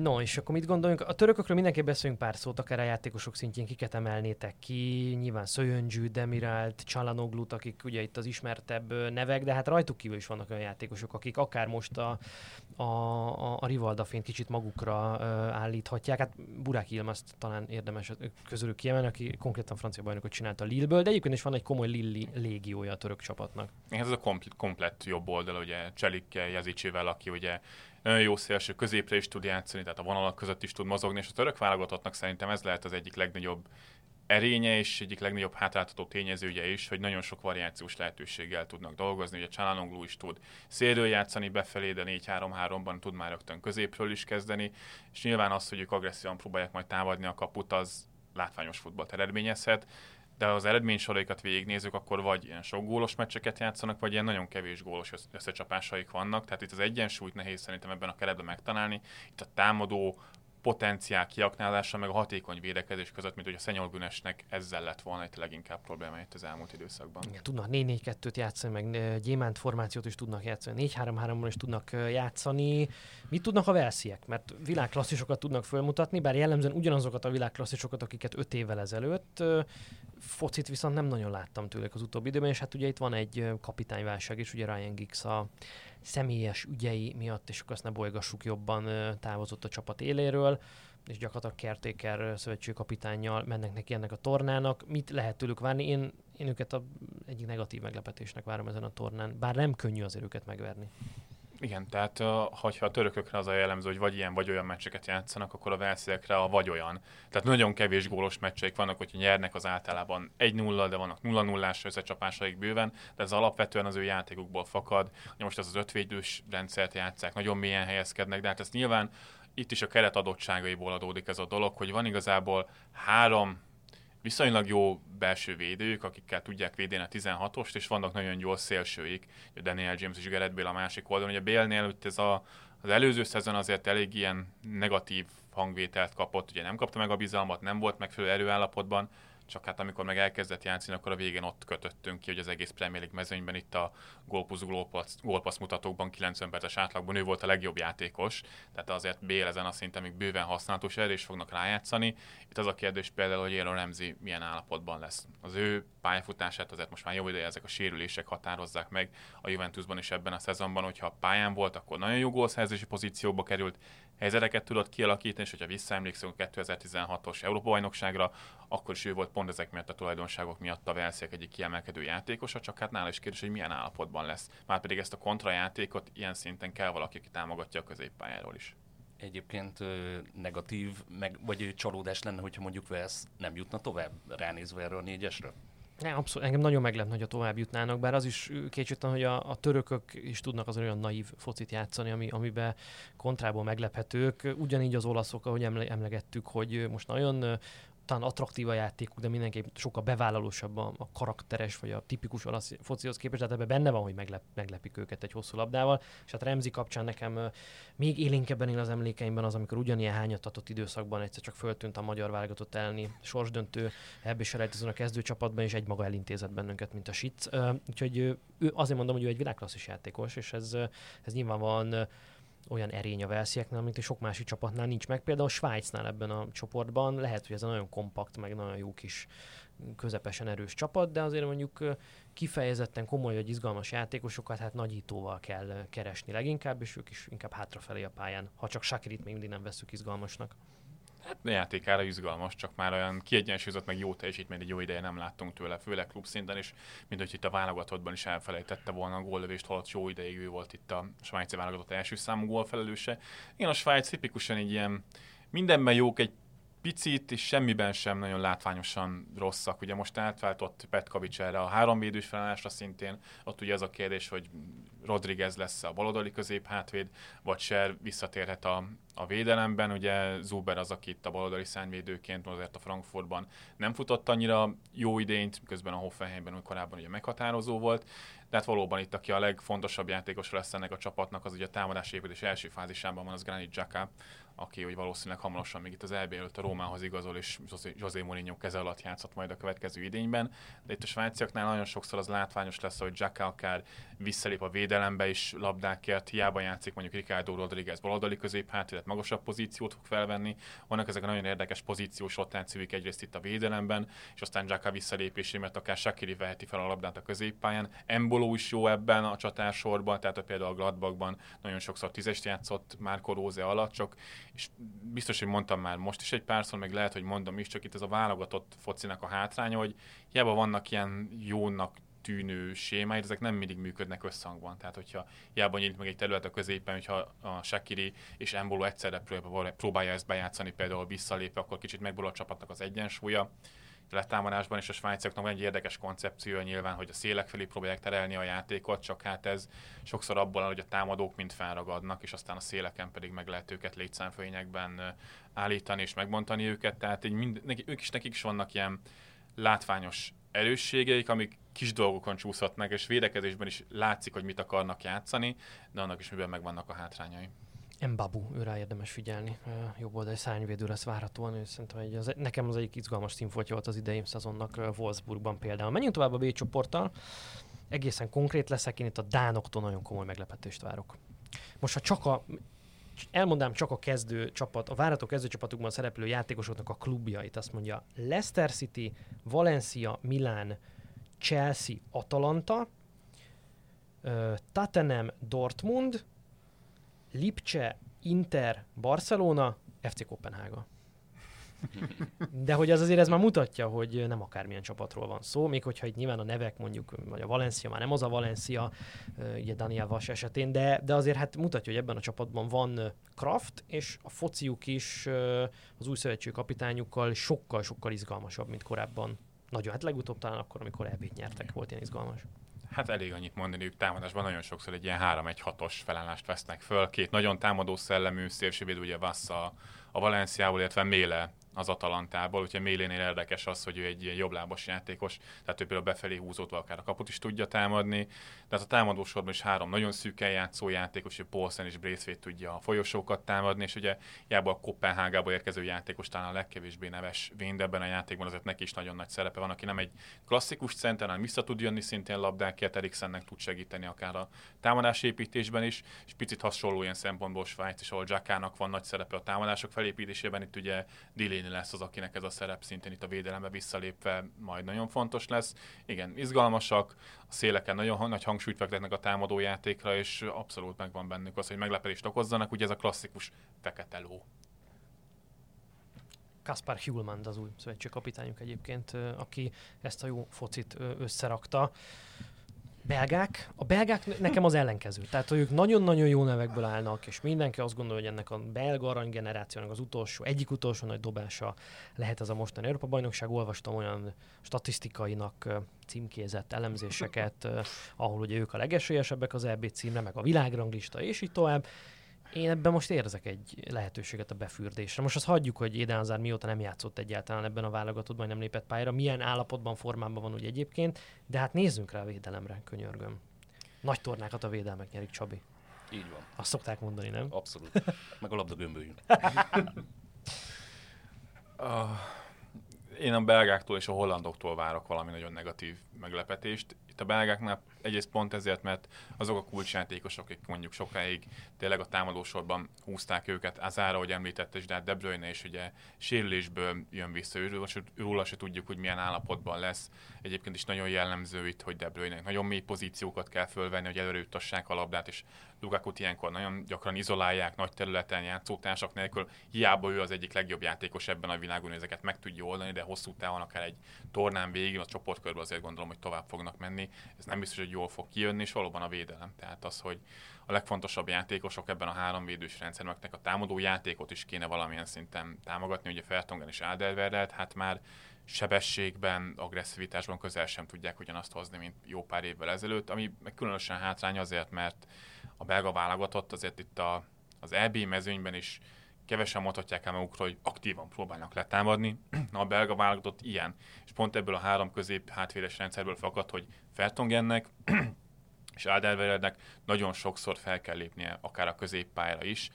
No, és akkor mit gondoljunk? A törökökről mindenképp beszélünk pár szót, akár a játékosok szintjén kiket emelnétek ki, nyilván Szöjöngyű, Demirált, Csalanoglut, akik ugye itt az ismertebb nevek, de hát rajtuk kívül is vannak olyan játékosok, akik akár most a, a, a, a Rivalda fényt kicsit magukra uh, állíthatják. Hát Burák Ilmaszt talán érdemes közülük kiemelni, aki konkrétan francia bajnokot csinált a Lille-ből, de egyébként is van egy komoly Lilli légiója a török csapatnak. Ez a komplet, komplett jobb oldal, ugye Cselikkel, Jezicsével, aki ugye nagyon jó szélső középre is tud játszani, tehát a vonalak között is tud mozogni, és a török válogatottnak szerintem ez lehet az egyik legnagyobb erénye és egyik legnagyobb hátráltató tényezője is, hogy nagyon sok variációs lehetőséggel tudnak dolgozni. Ugye Csalanoglu is tud szélről játszani befelé, de 4-3-3-ban tud már rögtön középről is kezdeni, és nyilván az, hogy ők agresszívan próbálják majd támadni a kaput, az látványos futballt eredményezhet, de az eredménysoraikat végignézzük, akkor vagy ilyen sok gólos meccseket játszanak, vagy ilyen nagyon kevés gólos összecsapásaik vannak. Tehát itt az egyensúlyt nehéz szerintem ebben a keretben megtalálni. Itt a támadó potenciál kiaknázása, meg a hatékony védekezés között, mint hogy a Szenyol Günesnek ezzel lett volna egy leginkább probléma itt az elmúlt időszakban. Igen, tudnak 4-4-2-t játszani, meg gyémánt formációt is tudnak játszani, 4-3-3-ban is tudnak játszani. Mit tudnak a velsziek? Mert világklasszisokat tudnak fölmutatni, bár jellemzően ugyanazokat a világklasszisokat, akiket 5 évvel ezelőtt. Focit viszont nem nagyon láttam tőlük az utóbbi időben, és hát ugye itt van egy kapitányválság is, ugye Ryan Giggs a személyes ügyei miatt, és akkor azt ne bolygassuk jobban, távozott a csapat éléről, és gyakorlatilag Kertéker szövetségkapitányjal mennek neki ennek a tornának. Mit lehet tőlük várni? Én, én őket a egyik negatív meglepetésnek várom ezen a tornán, bár nem könnyű azért őket megverni. Igen, tehát ha a törökökre az a jellemző, hogy vagy ilyen, vagy olyan meccseket játszanak, akkor a velsziekre a vagy olyan. Tehát nagyon kevés gólos meccseik vannak, hogyha nyernek az általában 1-0, de vannak 0-0-ás összecsapásaik bőven, de ez alapvetően az ő játékukból fakad. Most ez az ötvédős rendszert játszák, nagyon mélyen helyezkednek, de hát ez nyilván itt is a keret adottságaiból adódik ez a dolog, hogy van igazából három viszonylag jó belső védők, akikkel tudják védeni a 16-ost, és vannak nagyon gyors szélsőik, Daniel James és Gareth Bale a másik oldalon. Ugye Bale-nél ez a, az előző szezon azért elég ilyen negatív hangvételt kapott, ugye nem kapta meg a bizalmat, nem volt megfelelő erőállapotban, csak hát amikor meg elkezdett játszani, akkor a végén ott kötöttünk ki, hogy az egész Premier League mezőnyben itt a gólpusz gólpassz mutatókban 90 perces átlagban ő volt a legjobb játékos, tehát azért Bél ezen a szinten még bőven használatos erre is fognak rájátszani. Itt az a kérdés például, hogy Aaron Ramsey milyen állapotban lesz. Az ő pályafutását azért most már jó ideje ezek a sérülések határozzák meg a Juventusban is ebben a szezonban, hogyha pályán volt, akkor nagyon jó gólszerzési pozícióba került, helyzeteket tudott kialakítani, és hogyha visszaemlékszünk a 2016-os Európa-bajnokságra, akkor is ő volt pont ezek miatt a tulajdonságok miatt a Velsziek egyik kiemelkedő játékosa, csak hát nála is kérdés, hogy milyen állapotban lesz. Márpedig ezt a kontrajátékot ilyen szinten kell valaki, aki támogatja a középpályáról is. Egyébként negatív, meg, vagy csalódás lenne, hogyha mondjuk Velsz nem jutna tovább, ránézve erről a négyesre? Ne, abszolút, engem nagyon meglep, hogy a tovább jutnának, bár az is kétségtelen, hogy a, a törökök is tudnak az olyan naív focit játszani, ami, amiben kontrából meglephetők. Ugyanígy az olaszok, ahogy emle, emlegettük, hogy most nagyon talán attraktív a játékuk, de mindenképp sokkal bevállalósabb a, a karakteres, vagy a tipikus olasz focihoz képest, tehát ebben benne van, hogy meglep, meglepik őket egy hosszú labdával. És hát Remzi kapcsán nekem még élénkebben él az emlékeimben az, amikor ugyanilyen hányatatott időszakban egyszer csak föltűnt a magyar válogatott elni sorsdöntő ebbe is a kezdőcsapatban, és egy maga elintézett bennünket, mint a Sitz. Uh, úgyhogy ő, azért mondom, hogy ő egy világklasszis játékos, és ez, ez nyilvánvalóan olyan erény a Velszieknél, mint sok másik csapatnál nincs meg. Például a Svájcnál ebben a csoportban lehet, hogy ez a nagyon kompakt, meg nagyon jó kis közepesen erős csapat, de azért mondjuk kifejezetten komoly vagy izgalmas játékosokat hát nagyítóval kell keresni leginkább, és ők is inkább hátrafelé a pályán, ha csak Sakirit még mindig nem veszük izgalmasnak. Hát a játékára izgalmas, csak már olyan kiegyensúlyozott, meg jó teljesítmény, egy jó ideje nem láttunk tőle, főleg klubszinten, és mint hogy itt a válogatottban is elfelejtette volna a góllövést, holott jó ideig ő volt itt a svájci válogatott első számú gólfelelőse. Igen, a Svájc tipikusan egy ilyen mindenben jók, egy picit, és semmiben sem nagyon látványosan rosszak. Ugye most átváltott Petkovics erre a háromvédős felállásra szintén, ott ugye az a kérdés, hogy Rodriguez lesz a baloldali közép hátvéd, vagy Ser visszatérhet a, a védelemben. Ugye Zuber az, aki itt a baloldali szányvédőként azért a Frankfurtban nem futott annyira jó idényt, közben a Hoffenheimben, korábban ugye meghatározó volt, de hát valóban itt, aki a legfontosabb játékos lesz ennek a csapatnak, az ugye a támadási építés első fázisában van, az Granit Xhaka, aki hogy valószínűleg hamarosan még itt az EB előtt a Rómához igazol, és José Mourinho keze alatt játszott majd a következő idényben. De itt a svájciaknál nagyon sokszor az látványos lesz, hogy Xhaka akár visszalép a védelembe is labdákért, hiába játszik mondjuk Ricardo Rodriguez baloldali középhát, illetve magasabb pozíciót fog felvenni. Vannak ezek a nagyon érdekes pozíciós rotációik egyrészt itt a védelemben, és aztán Xhaka visszalépésé, mert akár Shakiri veheti fel a labdát a középpályán. Embolo is jó ebben a csatársorban, tehát a például a Gladbachban nagyon sokszor tízest játszott Márko Róze alatt, csak és biztos, hogy mondtam már most is egy párszor, meg lehet, hogy mondom is, csak itt ez a válogatott focinak a hátránya, hogy hiába vannak ilyen jónak tűnő sémáid, ezek nem mindig működnek összhangban. Tehát, hogyha hiába nyílt meg egy terület a középen, hogyha a Shakiri és Embolo egyszerre próbálja ezt bejátszani, például visszalépve, akkor kicsit megborul a csapatnak az egyensúlya letámadásban, és a svájciaknak van egy érdekes koncepciója nyilván, hogy a szélek felé próbálják terelni a játékot, csak hát ez sokszor abból áll, hogy a támadók mind felragadnak, és aztán a széleken pedig meg lehet őket létszámfölényekben állítani és megbontani őket, tehát így mind, neki, ők is nekik is vannak ilyen látványos erősségeik, amik kis dolgokon csúszhatnak, és védekezésben is látszik, hogy mit akarnak játszani, de annak is miben megvannak a hátrányai. Mbabu, őrá érdemes figyelni. Jobb oldali szárnyvédő lesz várhatóan. Ő szerintem egy, az, nekem az egyik izgalmas színfoltja volt az idei szezonnak Wolfsburgban például. Menjünk tovább a B csoporttal. Egészen konkrét leszek, én itt a Dánoktól nagyon komoly meglepetést várok. Most ha csak a elmondám csak a kezdő csapat, a várható kezdő csapatukban szereplő játékosoknak a klubjait. Azt mondja Leicester City, Valencia, Milán, Chelsea, Atalanta, Tottenham, Dortmund, Lipcse, Inter, Barcelona, FC Kopenhága. De hogy az azért ez már mutatja, hogy nem akármilyen csapatról van szó, még hogyha itt nyilván a nevek mondjuk, vagy a Valencia már nem az a Valencia, ugye Daniel Vas esetén, de, de azért hát mutatja, hogy ebben a csapatban van Kraft, és a fociuk is az új szövetség kapitányukkal sokkal-sokkal izgalmasabb, mint korábban. Nagyon, hát legutóbb talán akkor, amikor ebét nyertek, volt ilyen izgalmas. Hát elég annyit mondani, ők támadásban nagyon sokszor egy ilyen 3-1-6-os felállást vesznek föl. Két nagyon támadó szellemű szélsővéd, ugye Vassa a Valenciából, illetve Méle az Atalantából, úgyhogy Mélénél érdekes az, hogy ő egy ilyen jobblábos játékos, tehát ő például befelé húzott, akár a kaput is tudja támadni, de hát a támadó sorban is három nagyon szűken játszó játékos, hogy Paulsen és Braithwaite tudja a folyosókat támadni, és ugye hiába a Kopenhágából érkező játékos talán a legkevésbé neves Vénd ebben a játékban, azért neki is nagyon nagy szerepe van, aki nem egy klasszikus center, hanem vissza tud jönni szintén labdákért, Eriksennek tud segíteni akár a támadásépítésben is, és picit hasonló ilyen szempontból Svájc is, ahol Jackának van nagy szerepe a támadások felépítésében, itt ugye Dilén Pellegrini lesz az, akinek ez a szerep szintén itt a védelembe visszalépve majd nagyon fontos lesz. Igen, izgalmasak, a széleken nagyon nagy hangsúlyt fektetnek a támadó játékra, és abszolút megvan bennük az, hogy meglepetést okozzanak, ugye ez a klasszikus fekete ló. Kaspar Hjulmand az új szövetségkapitányuk egyébként, aki ezt a jó focit összerakta belgák, a belgák nekem az ellenkező. Tehát, hogy ők nagyon-nagyon jó nevekből állnak, és mindenki azt gondolja, hogy ennek a belga arany generációnak az utolsó, egyik utolsó nagy dobása lehet ez a mostani Európa bajnokság. Olvastam olyan statisztikainak címkézett elemzéseket, ahol ugye ők a legesélyesebbek az EB címre, meg a világranglista, és így tovább én ebben most érzek egy lehetőséget a befürdésre. Most azt hagyjuk, hogy Eden Hazard mióta nem játszott egyáltalán ebben a válogatottban, nem lépett pályára, milyen állapotban, formában van úgy egyébként, de hát nézzünk rá a védelemre, könyörgöm. Nagy tornákat a védelmek nyerik, Csabi. Így van. Azt szokták mondani, nem? Abszolút. Meg a labda gömbölyünk. uh, én a belgáktól és a hollandoktól várok valami nagyon negatív meglepetést. Itt a belgáknál egyrészt pont ezért, mert azok a kulcsjátékosok, akik mondjuk sokáig tényleg a támadósorban húzták őket, Azára, ahogy említette, de hát De Bruyne is ugye sérülésből jön vissza, őről se, róla se tudjuk, hogy milyen állapotban lesz. Egyébként is nagyon jellemző itt, hogy De Bruyne nagyon mély pozíciókat kell fölvenni, hogy előre a labdát, és lukaku ilyenkor nagyon gyakran izolálják nagy területen játszótársak nélkül. Hiába ő az egyik legjobb játékos ebben a világon, ezeket meg tudja oldani, de hosszú távon akár egy tornán végig, a csoportkörben azért gondolom, hogy tovább fognak menni. Ez nem biztos, hogy jól fog kijönni, és valóban a védelem. Tehát az, hogy a legfontosabb játékosok ebben a három védős rendszerben, a támadó játékot is kéne valamilyen szinten támogatni, ugye Fertongen és Alderweireld, hát már sebességben, agresszivitásban közel sem tudják ugyanazt hozni, mint jó pár évvel ezelőtt, ami meg különösen hátrány azért, mert a belga válogatott azért itt a, az EB mezőnyben is kevesen mondhatják el magukról, hogy aktívan próbálnak letámadni. Na, a belga válogatott ilyen. És pont ebből a három közép hátvédes rendszerből fakad, hogy Fertongennek és Alderweireldnek nagyon sokszor fel kell lépnie, akár a középpályára is,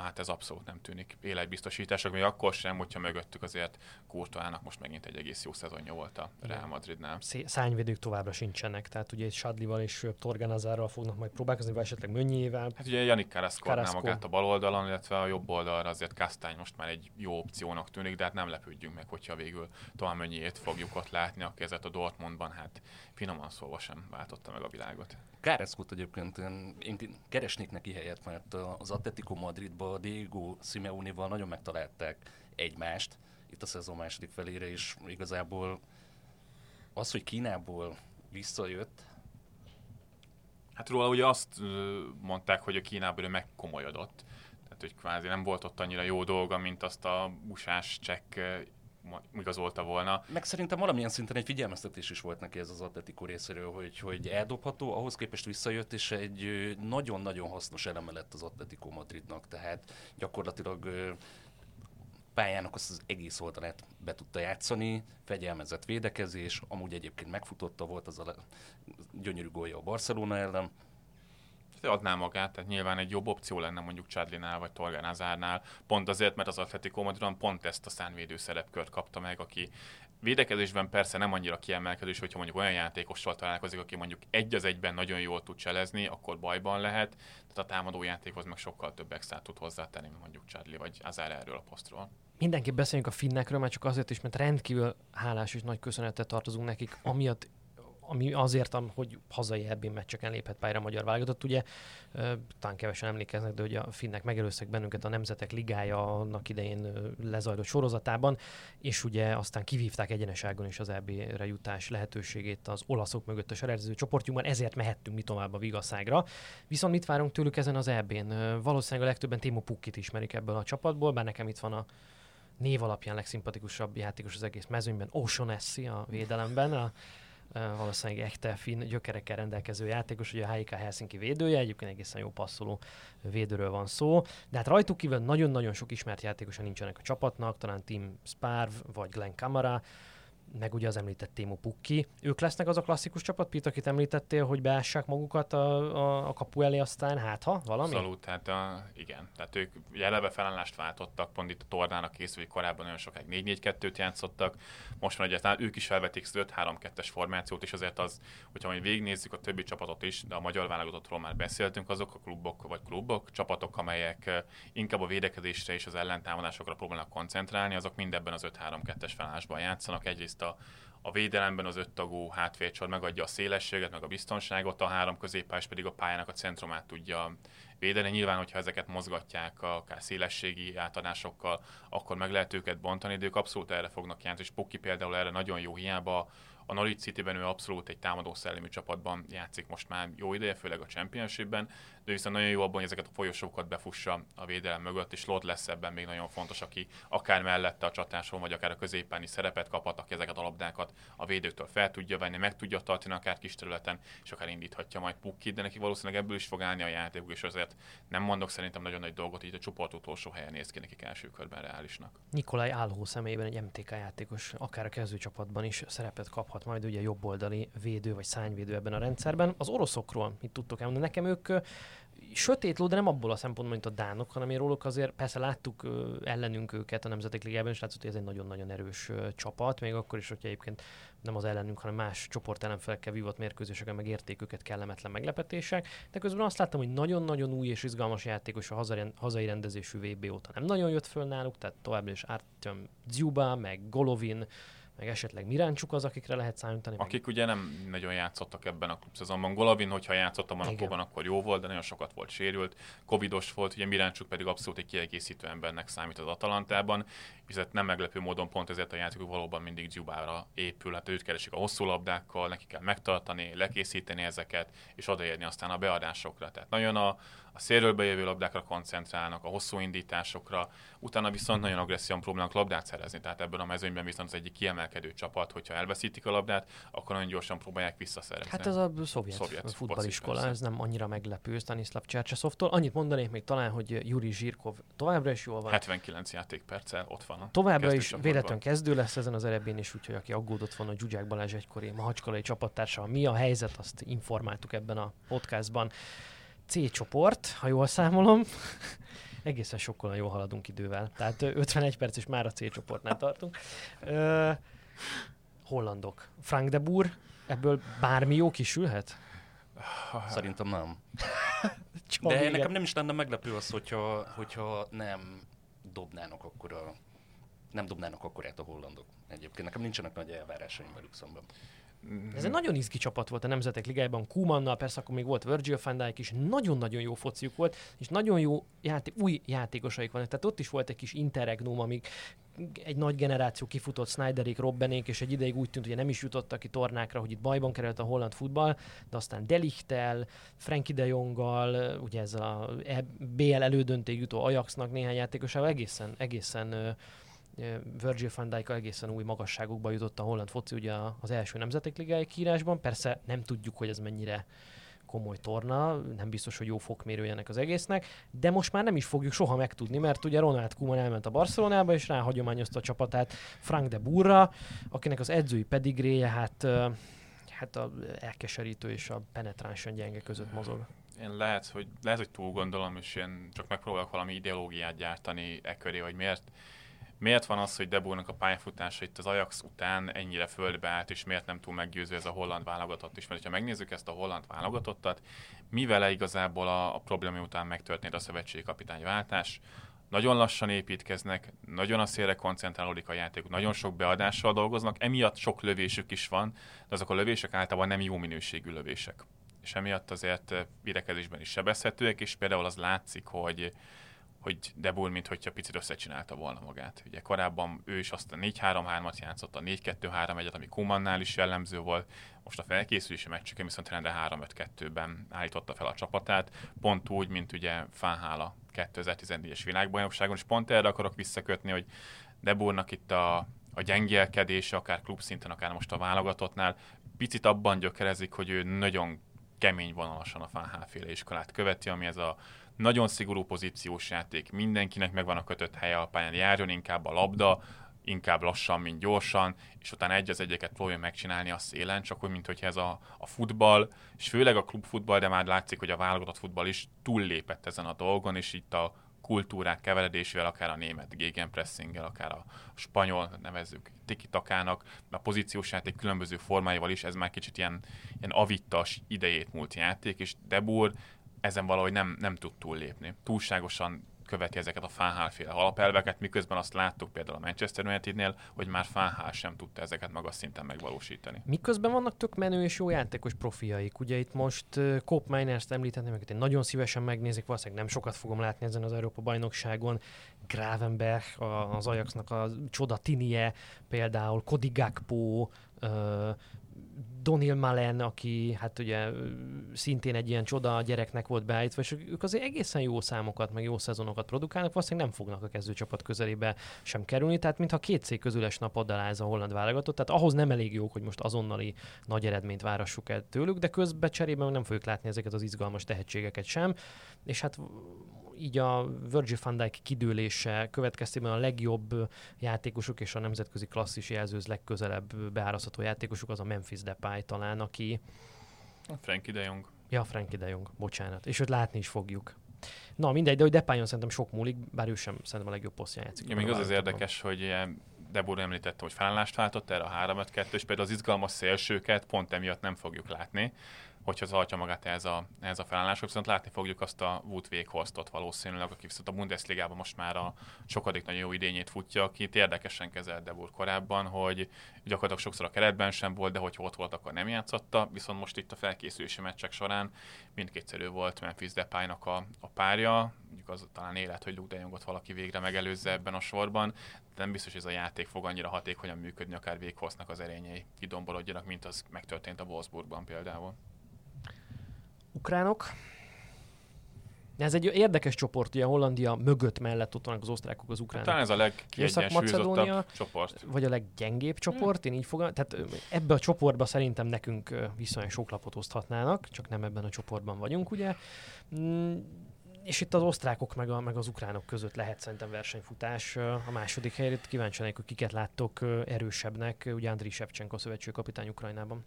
Na hát ez abszolút nem tűnik életbiztosítások, még akkor sem, hogyha mögöttük azért Kurtoának most megint egy egész jó szezonja volt a Real Madridnál. Szányvédők továbbra sincsenek, tehát ugye Sadlival és Torganazárral fognak majd próbálkozni, vagy esetleg Mönnyével. Hát ugye Janik Carrasco magát a bal oldalon, illetve a jobb oldalra azért Kastány most már egy jó opciónak tűnik, de hát nem lepődjünk meg, hogyha végül tovább Mönnyét fogjuk ott látni, aki ezért a Dortmundban hát finoman szólva sem váltotta meg a világot. Káreszkut egyébként én, én keresnék neki helyet, mert az Atletico Madridban Diego Simeone-val nagyon megtalálták egymást itt a szezon második felére, és igazából az, hogy Kínából visszajött, Hát róla ugye azt mondták, hogy a Kínából ő megkomolyodott. Tehát, hogy kvázi nem volt ott annyira jó dolga, mint azt a busás csekk igazolta volna. Meg szerintem valamilyen szinten egy figyelmeztetés is volt neki ez az Atletico részéről, hogy, hogy eldobható, ahhoz képest visszajött, és egy nagyon-nagyon hasznos eleme lett az Atletico Madridnak, tehát gyakorlatilag pályának azt az egész oldalát be tudta játszani, fegyelmezett védekezés, amúgy egyébként megfutotta volt az a gyönyörű gólya a Barcelona ellen, adná magát, tehát nyilván egy jobb opció lenne mondjuk Chadlinál vagy Torgan Azárnál, pont azért, mert az Atletico Madridon pont ezt a szánvédő szerepkört kapta meg, aki védekezésben persze nem annyira kiemelkedő, hogyha mondjuk olyan játékossal találkozik, aki mondjuk egy az egyben nagyon jól tud cselezni, akkor bajban lehet, tehát a támadó játékhoz meg sokkal több extra tud hozzátenni, mint mondjuk Chadli vagy Azár erről a posztról. Mindenki beszéljünk a finnekről, mert csak azért is, mert rendkívül hálás és nagy köszönetet tartozunk nekik, amiatt ami azért, hogy hazai ebbi meccseken léphet pályára a magyar válogatott. Ugye talán kevesen emlékeznek, de hogy a finnek megelőztek bennünket a Nemzetek Ligája annak idején lezajlott sorozatában, és ugye aztán kivívták egyeneságon is az EB-re jutás lehetőségét az olaszok mögött a selejtező csoportjunkban, ezért mehettünk mi tovább a Vigaszágra. Viszont mit várunk tőlük ezen az EB-n? Valószínűleg a legtöbben Timo Pukkit ismerik ebből a csapatból, bár nekem itt van a név alapján legszimpatikusabb játékos az egész mezőnyben, O'Shaughnessy a védelemben, a valószínűleg echte finn gyökerekkel rendelkező játékos, ugye a HIK Helsinki védője, egyébként egészen jó passzoló védőről van szó, de hát rajtuk kívül nagyon-nagyon sok ismert játékosa nincsenek a csapatnak, talán Tim Sparv vagy Glenn Kamara, meg ugye az említett Timo Pukki. Ők lesznek az a klasszikus csapat, Pit, akit említettél, hogy beássák magukat a, a, a kapu elé, aztán hát ha, valami? Abszolút, tehát a, igen. Tehát ők ugye eleve felállást váltottak, pont itt a tornának készül, hogy korábban nagyon sokáig 4-4-2-t játszottak. Most már ugye ők is felvetik 5-3-2-es formációt, és azért az, hogyha majd végignézzük a többi csapatot is, de a magyar válogatottról már beszéltünk, azok a klubok vagy klubok, csapatok, amelyek inkább a védekezésre és az ellentámadásokra próbálnak koncentrálni, azok mind ebben az 5-3-2-es felállásban játszanak. Egyrészt egyrészt a, a védelemben az öttagú hátvédsor megadja a szélességet, meg a biztonságot, a három középpályás pedig a pályának a centrumát tudja védeni. Nyilván, hogyha ezeket mozgatják akár szélességi átadásokkal, akkor meg lehet őket bontani, de ők abszolút erre fognak játszani, és Pukki például erre nagyon jó hiába a Norwich City-ben ő abszolút egy támadó szellemű csapatban játszik most már jó ideje, főleg a Championshipben, de viszont nagyon jó abban, hogy ezeket a folyosókat befussa a védelem mögött, és Lord lesz ebben még nagyon fontos, aki akár mellette a csatáson, vagy akár a középpáni szerepet kaphat, aki ezeket a labdákat a védőktől fel tudja venni, meg tudja tartani akár kis területen, és akár indíthatja majd Pukkit, de neki valószínűleg ebből is fog állni a játék, és azért nem mondok szerintem nagyon nagy dolgot, így a csoport utolsó helyen néz ki nekik első körben reálisnak. Nikolaj Álhó személyében egy MTK játékos, akár a kezdőcsapatban is szerepet kaphat majd ugye jobboldali védő vagy szányvédő ebben a rendszerben. Az oroszokról mit tudtok elmondani? Nekem ők sötét ló, de nem abból a szempontból, mint a dánok, hanem én róluk azért persze láttuk ellenünk őket a Nemzetek Ligában, és látszott, hogy ez egy nagyon-nagyon erős csapat, még akkor is, hogyha egyébként nem az ellenünk, hanem más csoport ellenfelekkel vívott mérkőzéseken meg érték őket kellemetlen meglepetések. De közben azt láttam, hogy nagyon-nagyon új és izgalmas játékos a hazai rendezésű VB óta nem nagyon jött föl náluk, tehát továbbra is Artyom Dziuba, meg Golovin, meg esetleg Miráncsuk az, akikre lehet számítani. Akik meg... ugye nem nagyon játszottak ebben a klubszezonban. Golovin, hogyha játszott a Manakóban, akkor jó volt, de nagyon sokat volt sérült. Covidos volt, ugye Miráncsuk pedig abszolút egy kiegészítő embernek számít az Atalantában, viszont nem meglepő módon pont ezért a játékok valóban mindig Dzsubára épül. Hát őt keresik a hosszú labdákkal, neki kell megtartani, lekészíteni ezeket, és odaérni aztán a beadásokra. Tehát nagyon a, a szélről bejövő labdákra koncentrálnak, a hosszú indításokra, utána viszont nagyon agresszívan próbálnak labdát szerezni, tehát ebben a mezőnyben viszont az egyik kiemelkedő csapat, hogyha elveszítik a labdát, akkor nagyon gyorsan próbálják visszaszerezni. Hát ez a szovjet, szovjet futballiskola, ez nem annyira meglepő Stanislav Csercseszovtól. Annyit mondanék még talán, hogy Juri Zsirkov továbbra is jól van. 79 játékperccel ott van. Továbbra is véletlen kezdő lesz ezen az eredmény, és úgyhogy aki aggódott volna, hogy Zsuzsák Balázs egykori mahacskalai csapattársa, mi a helyzet, azt informáltuk ebben a podcastban. C csoport, ha jól számolom. Egészen sokkal jól haladunk idővel. Tehát 51 perc és már a C csoportnál tartunk. Uh, hollandok. Frank de Boer, ebből bármi jó kisülhet? Szerintem nem. De igen. nekem nem is lenne meglepő az, hogyha, hogyha nem dobnának akkor a nem dobnának akkorát a hollandok. Egyébként nekem nincsenek nagy elvárásaim velük szemben. Mm-hmm. Ez egy nagyon izgi csapat volt a Nemzetek Ligájában, Kumannal, persze akkor még volt Virgil van Dijk is, nagyon-nagyon jó fociuk volt, és nagyon jó játék, új játékosaik vannak. Tehát ott is volt egy kis interregnum, amíg egy nagy generáció kifutott Snyderik, Robbenék, és egy ideig úgy tűnt, hogy nem is jutottak ki tornákra, hogy itt bajban került a holland futball, de aztán Delichtel, Frankie de Jonggal, ugye ez a e BL elődönték jutó Ajaxnak néhány játékosával egészen, egészen Virgil van Dijk egészen új magasságokba jutott a holland foci ugye az első nemzetek ligája kiírásban. Persze nem tudjuk, hogy ez mennyire komoly torna, nem biztos, hogy jó fokmérője ennek az egésznek, de most már nem is fogjuk soha megtudni, mert ugye Ronald Koeman elment a Barcelonába, és ráhagyományozta a csapatát Frank de Burra, akinek az edzői pedigréje hát, hát a elkeserítő és a penetránsan gyenge között mozog. Én lehet, hogy, lehet, hogy túl gondolom, és én csak megpróbálok valami ideológiát gyártani e köré, hogy miért miért van az, hogy Debónak a pályafutása itt az Ajax után ennyire földbe állt, és miért nem túl meggyőző ez a holland válogatott is? Mert ha megnézzük ezt a holland válogatottat, mi vele igazából a, a probléma után megtörtént a szövetségi kapitányváltás, nagyon lassan építkeznek, nagyon a szélre koncentrálódik a játék, nagyon sok beadással dolgoznak, emiatt sok lövésük is van, de azok a lövések általában nem jó minőségű lövések. És emiatt azért védekezésben is sebezhetőek, és például az látszik, hogy hogy De Bull, mint hogyha picit összecsinálta volna magát. Ugye korábban ő is azt a 4-3-3-at játszott, a 4-2-3-1-et, ami Kumannál is jellemző volt. Most a felkészülési meccseken viszont rendre 3-5-2-ben állította fel a csapatát, pont úgy, mint ugye Fánhála 2014-es világbajnokságon, és pont erre akarok visszakötni, hogy De Bullnak itt a, a gyengélkedése, akár klubszinten, akár most a válogatottnál, picit abban gyökerezik, hogy ő nagyon kemény vonalasan a Fánhálféle iskolát követi, ami ez a nagyon szigorú pozíciós játék, mindenkinek megvan a kötött helye a pályán, járjon inkább a labda, inkább lassan, mint gyorsan, és utána egy az egyeket próbálja megcsinálni a szélen, csak úgy, mint hogy ez a, a futball, és főleg a klubfutball, de már látszik, hogy a válogatott futball is túllépett ezen a dolgon, és itt a kultúrák keveredésével, akár a német gegenpressinggel, akár a spanyol, nevezzük tiki-takának, a pozíciós játék különböző formáival is, ez már kicsit ilyen, ilyen avittas idejét múlt játék, és Debur ezen valahogy nem, nem tud túllépni. Túlságosan követi ezeket a Fánhálféle alapelveket, miközben azt láttuk például a Manchester United-nél, hogy már Fánhál sem tudta ezeket magas szinten megvalósítani. Miközben vannak tök menő és jó játékos profiaik. Ugye itt most uh, Coop Miners-t említettem, én nagyon szívesen megnézik, valószínűleg nem sokat fogom látni ezen az Európa bajnokságon. Gravenberg, az Ajaxnak a csoda Tinie, például Cody Gakpo, uh, Donil Malen, aki hát ugye szintén egy ilyen csoda gyereknek volt beállítva, és ők azért egészen jó számokat, meg jó szezonokat produkálnak, valószínűleg nem fognak a kezdőcsapat közelébe sem kerülni, tehát mintha két cég közüles nap ez a holland válogatott, tehát ahhoz nem elég jók, hogy most azonnali nagy eredményt várassuk el tőlük, de közben cserében nem fogjuk látni ezeket az izgalmas tehetségeket sem, és hát így a Virgil van Dijk kidőlése következtében a legjobb játékosok és a nemzetközi klasszis jelzőz legközelebb beárazható játékosuk az a Memphis Depay talán, aki... A Frankie de Jong. Ja, Frankie de Jong, bocsánat. És őt látni is fogjuk. Na mindegy, de hogy Depayon szerintem sok múlik, bár ő sem szerintem a legjobb posztján játszik. Ja, még az az érdekes, hogy Debur említette, hogy felállást váltott erre a 3-5-2, és például az izgalmas szélsőket pont emiatt nem fogjuk látni hogyha tartja magát ez a, ez a felállások, viszont látni fogjuk azt a Wout Weghorst valószínűleg, aki viszont a Bundesligában most már a sokadik nagyon jó idényét futja, akit érdekesen kezelt Debur korábban, hogy gyakorlatilag sokszor a keretben sem volt, de hogyha ott volt, akkor nem játszotta, viszont most itt a felkészülési meccsek során mindkétszerű volt Memphis Depaynak a, a párja, mondjuk az talán élet, hogy Luke de Jongot valaki végre megelőzze ebben a sorban, de nem biztos, hogy ez a játék fog annyira hatékonyan működni, akár Weghorstnak az erényei kidombolodjanak, mint az megtörtént a Wolfsburgban például ukránok. Ez egy érdekes csoport, ugye Hollandia mögött mellett ott vannak az osztrákok, az ukránok. Talán ez a legkiegyensúlyozottabb csoport. Vagy a leggyengébb csoport, én így fogom. Tehát ebbe a csoportba szerintem nekünk viszonylag sok lapot oszthatnának, csak nem ebben a csoportban vagyunk, ugye. Mm, és itt az osztrákok meg, a, meg az ukránok között lehet szerintem versenyfutás. A második helyet kíváncsi hogy kiket láttok erősebbnek, ugye Andriy Shevchenko szövetségkapitány Ukrajnában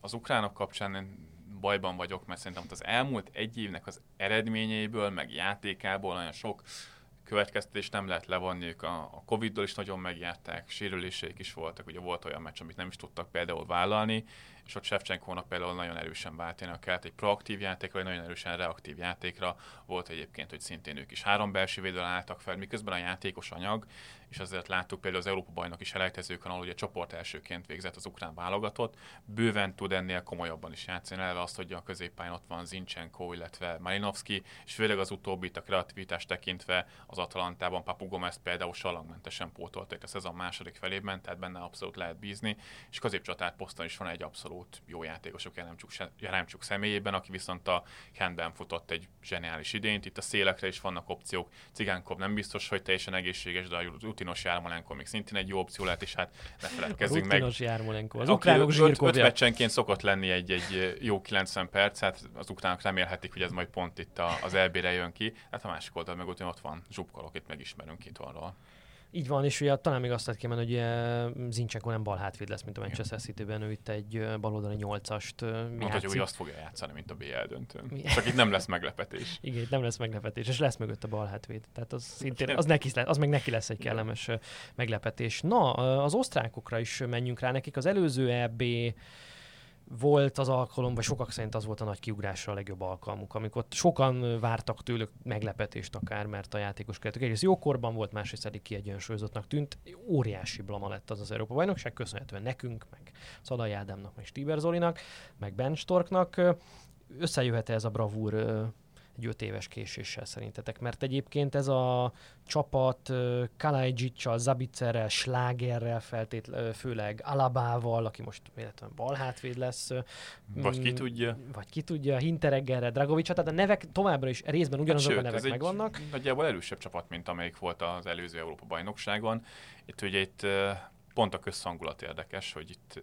az ukránok kapcsán én bajban vagyok, mert szerintem az elmúlt egy évnek az eredményeiből, meg játékából nagyon sok következtetést nem lehet levonni, ők a, a Covid-dól is nagyon megjárták, sérüléseik is voltak, ugye volt olyan meccs, amit nem is tudtak például vállalni, és ott Shevchenkónak például nagyon erősen váltani kellett egy proaktív játékra, vagy nagyon erősen reaktív játékra. Volt egyébként, hogy szintén ők is három belső védőn álltak fel, miközben a játékos anyag, és azért láttuk például az Európa is elejtezőkön, ahol ugye csoport elsőként végzett az ukrán válogatott, bőven tud ennél komolyabban is játszani, elve azt, hogy a középpályán ott van Zinchenko, illetve Marinovski, és főleg az utóbbit a kreativitást tekintve az Atalantában Papu Gomez például salangmentesen pótolták a szezon második felében, tehát benne abszolút lehet bízni, és középcsatár poszton is van egy abszolút abszolút jó játékosok Jeremcsuk, Jeremcsuk személyében, aki viszont a handben futott egy zseniális idényt. Itt a szélekre is vannak opciók. Cigánkov nem biztos, hogy teljesen egészséges, de a rutinos Jármolenko még szintén egy jó opció lehet, és hát ne feledkezzünk meg. Rutinos Jármolenko, az ukránok zsírkovja. meccsenként szokott lenni egy, egy jó 90 perc, hát az ukránok remélhetik, hogy ez majd pont itt az EB-re jön ki. Hát a másik oldal meg ott van Zsubkolok, itt megismerünk itthonról. Így van, és ugye talán még azt lehet kiemelni, hogy Zincsenko nem bal hátvéd lesz, mint a Manchester City-ben, ő itt egy baloldali nyolcast Mondta, hogy azt fogja játszani, mint a BL döntőn. Mi? Csak itt nem lesz meglepetés. Igen, nem lesz meglepetés, és lesz mögött a bal hátvéd. Tehát az, szintén, az, neki lesz, az meg neki lesz egy kellemes meglepetés. Na, az osztrákokra is menjünk rá, nekik az előző EB volt az alkalom, vagy sokak szerint az volt a nagy kiugrásra a legjobb alkalmuk, amikor sokan vártak tőlük meglepetést akár, mert a játékos keretük egyrészt jókorban volt, másrészt eddig kiegyensúlyozottnak tűnt. Óriási blama lett az az Európa bajnokság, köszönhetően nekünk, meg Szalai Ádámnak, meg Stiber Zolinak, meg Ben Storknak. Összejöhet ez a bravúr egy öt éves késéssel szerintetek? Mert egyébként ez a csapat Kalajdzsicsal, Zabicerrel, Slágerrel feltétlenül, főleg Alabával, aki most véletlenül balhátvéd lesz. Vagy ki mm, tudja. Vagy ki tudja, Hintereggerrel, Dragovics, tehát a nevek továbbra is részben ugyanazok hát, a nevek megvannak. Nagyjából erősebb csapat, mint amelyik volt az előző Európa bajnokságon. Itt ugye itt pont a közhangulat érdekes, hogy itt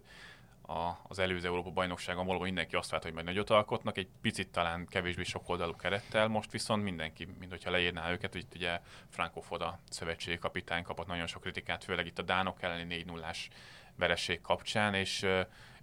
a, az előző Európa bajnokságon valóban mindenki azt vált, hogy majd nagyot alkotnak, egy picit talán kevésbé sokoldalú kerettel, most viszont mindenki, mint hogyha leírná őket, hogy itt ugye Franco Foda szövetségi kapitány kapott nagyon sok kritikát, főleg itt a Dánok elleni 4 0 vereség kapcsán, és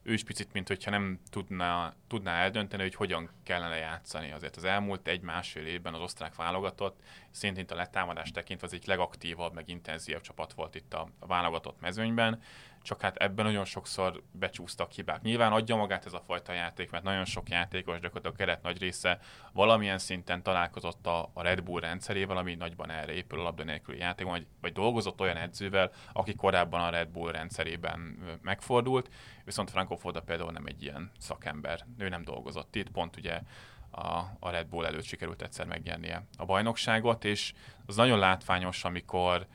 ő is picit, mint hogyha nem tudná, tudná eldönteni, hogy hogyan kellene játszani. Azért az elmúlt egy-másfél évben az osztrák válogatott, szintén a letámadás tekintve az egy legaktívabb, meg intenzívebb csapat volt itt a válogatott mezőnyben csak hát ebben nagyon sokszor becsúsztak hibák. Nyilván adja magát ez a fajta játék, mert nagyon sok játékos, gyakorlatilag a keret nagy része valamilyen szinten találkozott a, a Red Bull rendszerével, ami nagyban erre épül a labda nélküli játék, vagy, vagy dolgozott olyan edzővel, aki korábban a Red Bull rendszerében megfordult, viszont Franco Foda például nem egy ilyen szakember, ő nem dolgozott itt, pont ugye a, a Red Bull előtt sikerült egyszer megnyernie a bajnokságot, és az nagyon látványos, amikor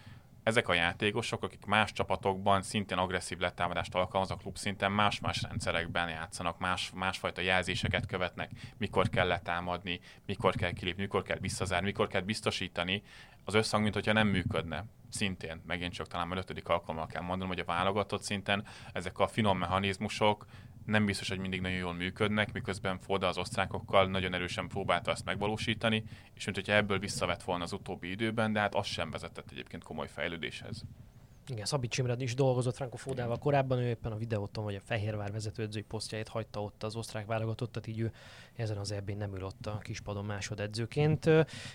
ezek a játékosok, akik más csapatokban szintén agresszív letámadást alkalmaznak klub szinten, más-más rendszerekben játszanak, más, másfajta jelzéseket követnek, mikor kell letámadni, mikor kell kilépni, mikor kell visszazárni, mikor kell biztosítani, az összhang, mint hogyha nem működne. Szintén, megint csak talán már ötödik alkalommal kell mondanom, hogy a válogatott szinten ezek a finom mechanizmusok nem biztos, hogy mindig nagyon jól működnek, miközben Foda az osztrákokkal nagyon erősen próbálta ezt megvalósítani, és mint ebből visszavett volna az utóbbi időben, de hát az sem vezetett egyébként komoly fejlődéshez. Igen, Szabi Csimred is dolgozott Franco Fódával korábban, ő éppen a videóton vagy a Fehérvár vezetőedzői posztjait hagyta ott az osztrák válogatottat, így ő ezen az ebbén nem ül ott a kispadon másodedzőként.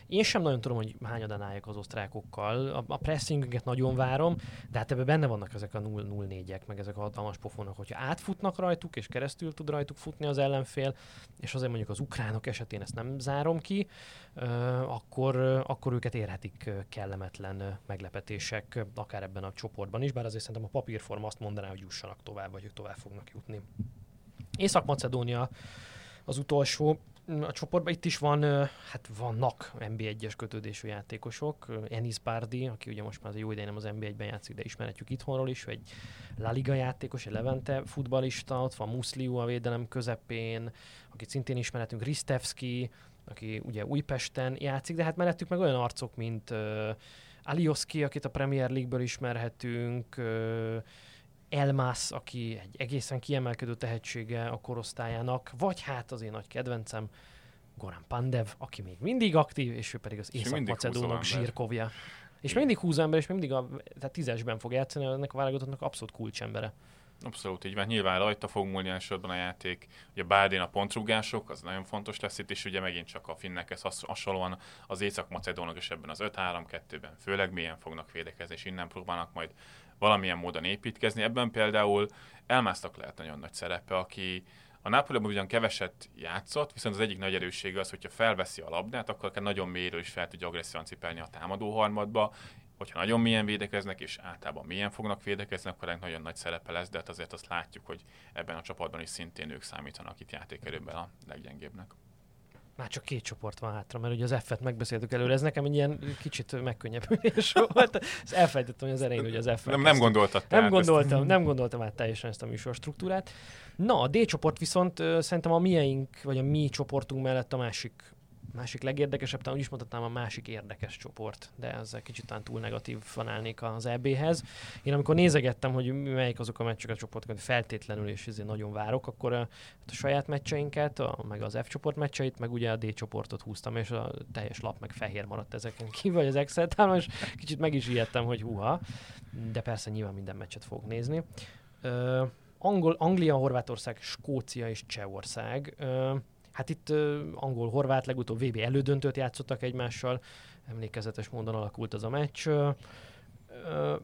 Én sem nagyon tudom, hogy hányadan álljak az osztrákokkal. A, a pressinget nagyon várom, de hát ebben benne vannak ezek a 0-4-ek, meg ezek a hatalmas pofonok, hogyha átfutnak rajtuk, és keresztül tud rajtuk futni az ellenfél, és azért mondjuk az ukránok esetén ezt nem zárom ki, akkor, akkor őket érhetik kellemetlen meglepetések, akár ebben a csoportban is, bár azért szerintem a papírforma azt mondaná, hogy jussanak tovább, vagy ők tovább fognak jutni. Észak-Macedónia az utolsó a csoportban itt is van, hát vannak NB1-es kötődésű játékosok. Enis Bardi, aki ugye most már az jó ideje nem az NB1-ben játszik, de ismerhetjük itthonról is, egy La Liga játékos, egy Levente futbalista, ott van Muszliu a védelem közepén, akit szintén ismerhetünk, Ristevski, aki ugye Újpesten játszik, de hát mellettük meg olyan arcok, mint uh, Alioski, akit a Premier League-ből ismerhetünk, uh, Elmász, aki egy egészen kiemelkedő tehetsége a korosztályának, vagy hát az én nagy kedvencem, Goran Pandev, aki még mindig aktív, és ő pedig az Észak-Macedónok zsírkovja. És mindig húz ember, és mindig a tehát tízesben fog játszani, ennek a válogatottnak abszolút kulcsembere. Abszolút így van. Nyilván rajta fog múlni elsősorban a játék. Ugye Bárdén a pontrugások, az nagyon fontos lesz itt, és ugye megint csak a finnekhez hasonlóan az Észak-Macedónok is ebben az 5-3-2-ben főleg milyen fognak védekezni, és innen próbálnak majd valamilyen módon építkezni. Ebben például elmásztak lehet nagyon nagy szerepe, aki a Napoliban ugyan keveset játszott, viszont az egyik nagy erőssége az, hogyha felveszi a labdát, akkor kell nagyon mélyről is fel tudja agresszívan cipelni a támadó harmadba, hogyha nagyon milyen védekeznek, és általában milyen fognak védekezni, akkor ennek nagyon nagy szerepe lesz, de hát azért azt látjuk, hogy ebben a csapatban is szintén ők számítanak itt játékerőben a leggyengébbnek. Már csak két csoport van hátra, mert ugye az F-et megbeszéltük előre, ez nekem egy ilyen kicsit megkönnyebbülés volt. Ezt elfejtettem, hogy az elején, hogy az f Nem, nem gondoltad Nem gondoltam, ezt. nem gondoltam át teljesen ezt a műsor struktúrát. Na, a D csoport viszont szerintem a mieink, vagy a mi csoportunk mellett a másik másik legérdekesebb, talán úgy is mondhatnám a másik érdekes csoport, de ezzel kicsit talán túl negatív fanálnék az EB-hez. Én amikor nézegettem, hogy melyik azok a meccsek a csoportok, amit feltétlenül és ezért nagyon várok, akkor a, hát a saját meccseinket, a, meg az F csoport meccseit, meg ugye a D csoportot húztam, és a teljes lap meg fehér maradt ezeken kívül, vagy az Excel tálon, és kicsit meg is ijedtem, hogy huha, de persze nyilván minden meccset fogok nézni. Uh, Angol, Anglia, Horvátország, Skócia és Csehország. Uh, Hát itt uh, angol-horvát legutóbb VB elődöntőt játszottak egymással, emlékezetes módon alakult az a meccs.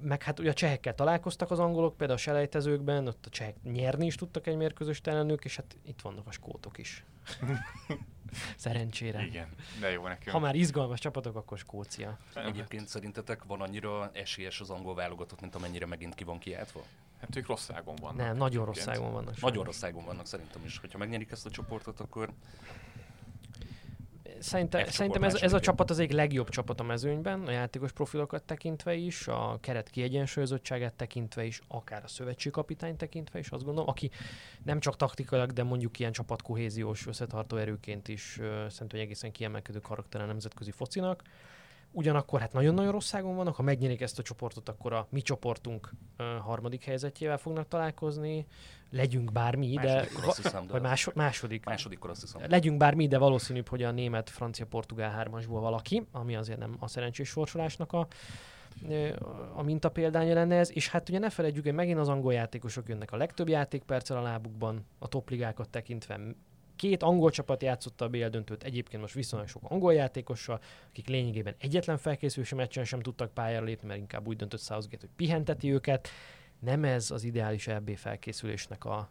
Meg hát ugye a csehekkel találkoztak az angolok, például a selejtezőkben, ott a csehek nyerni is tudtak egy mérkőzést ellenük, és hát itt vannak a skótok is. Szerencsére. Igen, de jó nekünk. Ha már izgalmas csapatok, akkor Skócia. Egyébként szerintetek van annyira esélyes az angol válogatott, mint amennyire megint ki van kiáltva? Hát ők rossz ágon vannak. Nem, nagyon rossz ágon vannak. Nagyon rossz ágon vannak szerintem is. Hogyha megnyerik ezt a csoportot, akkor Szerintem, szerintem ez, ez a csapat az egyik legjobb csapat a mezőnyben, a játékos profilokat tekintve is, a keret kiegyensúlyozottságát tekintve is, akár a szövetségkapitány tekintve is, azt gondolom, aki nem csak taktikailag, de mondjuk ilyen csapatkohéziós összetartó erőként is szerintem egy egészen kiemelkedő karakter a nemzetközi focinak. Ugyanakkor hát nagyon-nagyon rosszágon vannak, ha megnyerik ezt a csoportot, akkor a mi csoportunk harmadik helyzetjével fognak találkozni, legyünk bármi, de, hiszem, de vagy más, második. Másodikkor azt hiszem. Legyünk bármi, de valószínűbb, hogy a német, francia, portugál hármasból valaki, ami azért nem a szerencsés sorsolásnak a, a minta példánya lenne ez, és hát ugye ne felejtjük, hogy megint az angol játékosok jönnek a legtöbb játékperccel a lábukban, a topligákat tekintve két angol csapat játszotta a BL döntőt, egyébként most viszonylag sok angol játékossal, akik lényegében egyetlen felkészülési meccsen sem tudtak pályára lépni, mert inkább úgy döntött Southgate, hogy pihenteti őket. Nem ez az ideális EB felkészülésnek a,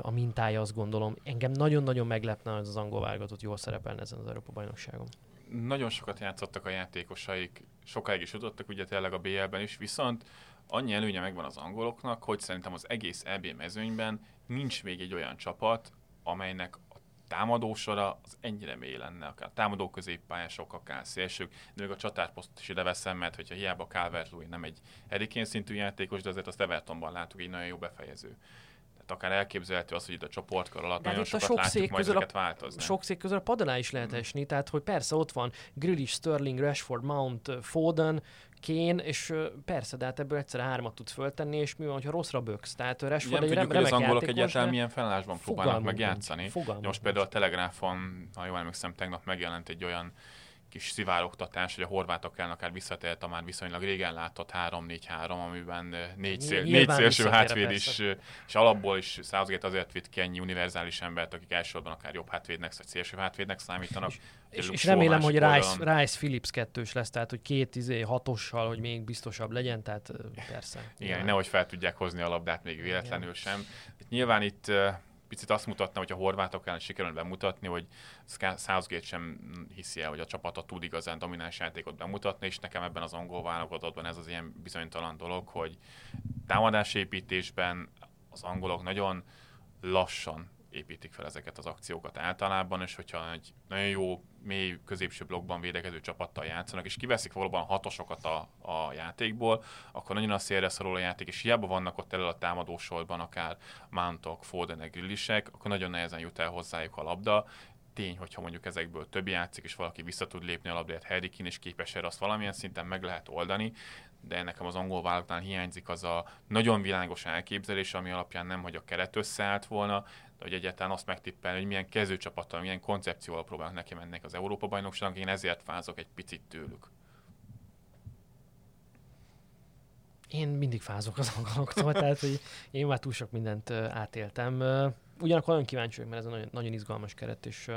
a mintája, azt gondolom. Engem nagyon-nagyon meglepne, hogy az angol válogatott jól szerepelne ezen az Európa-bajnokságon. Nagyon sokat játszottak a játékosaik, sokáig is jutottak ugye tényleg a BL-ben is, viszont annyi előnye megvan az angoloknak, hogy szerintem az egész EB mezőnyben nincs még egy olyan csapat, amelynek a támadósora az ennyire mély lenne, akár támadó középpályások, akár szélsők, de még a csatárposzt is ide veszem, mert hogyha hiába calvert nem egy Harry szintű játékos, de azért azt Evertonban látunk egy nagyon jó befejező. Tehát akár elképzelhető az, hogy itt a csoportkör alatt de nagyon sokat sok látjuk majd közül a, változni. Sok szék közül a pad alá is lehet hmm. esni, tehát hogy persze ott van Grealish, Sterling, Rashford, Mount, Foden, Kane, és persze, de hát ebből egyszer hármat tudsz föltenni, és mi van, hogyha rosszra böksz. Tehát Rashford egy tudjuk, remek hogy az angolok egyáltalán milyen felállásban próbálnak meg játszani. Most például a Telegráfon, ha jól emlékszem, tegnap megjelent egy olyan kis szivárogtatás, hogy a horvátok ellen akár visszatért a már viszonylag régen látott 3-4-3, amiben négy, szél, négy szélső hátvéd is, és alapból is Southgate azért vitt ki ennyi univerzális embert, akik elsősorban akár jobb hátvédnek, vagy szélső hátvédnek számítanak. És, és, és remélem, hogy Rice, Rice Phillips kettős lesz, tehát hogy két izé, hatossal, hogy még biztosabb legyen, tehát persze. Igen, nyilván. nehogy fel tudják hozni a labdát még véletlenül Igen. sem. Nyilván itt picit azt mutatna, hogy a horvátok ellen sikerül bemutatni, hogy Southgate sem hiszi el, hogy a csapata tud igazán domináns játékot bemutatni, és nekem ebben az angol válogatottban ez az ilyen bizonytalan dolog, hogy támadásépítésben az angolok nagyon lassan építik fel ezeket az akciókat általában, és hogyha egy nagyon jó, mély, középső blokkban védekező csapattal játszanak, és kiveszik valóban hatosokat a, a játékból, akkor nagyon a szélre szorul a játék, és hiába vannak ott elő a támadósorban akár Mountok, Fodenek, Grillisek, akkor nagyon nehezen jut el hozzájuk a labda, tény, hogyha mondjuk ezekből több játszik, és valaki vissza tud lépni a labdát Harry és képes erre, azt valamilyen szinten meg lehet oldani, de nekem az angol vállalatnál hiányzik az a nagyon világos elképzelés, ami alapján nem, hogy a keret összeállt volna, hogy egyáltalán azt megtippelni, hogy milyen kezdőcsapattal, milyen koncepcióval próbálnak neki mennek az Európa bajnokságnak, én ezért fázok egy picit tőlük. Én mindig fázok az angoloktól, tehát hogy én már túl sok mindent átéltem. Ugyanakkor nagyon kíváncsi vagyok, mert ez egy nagyon, nagyon izgalmas keret, és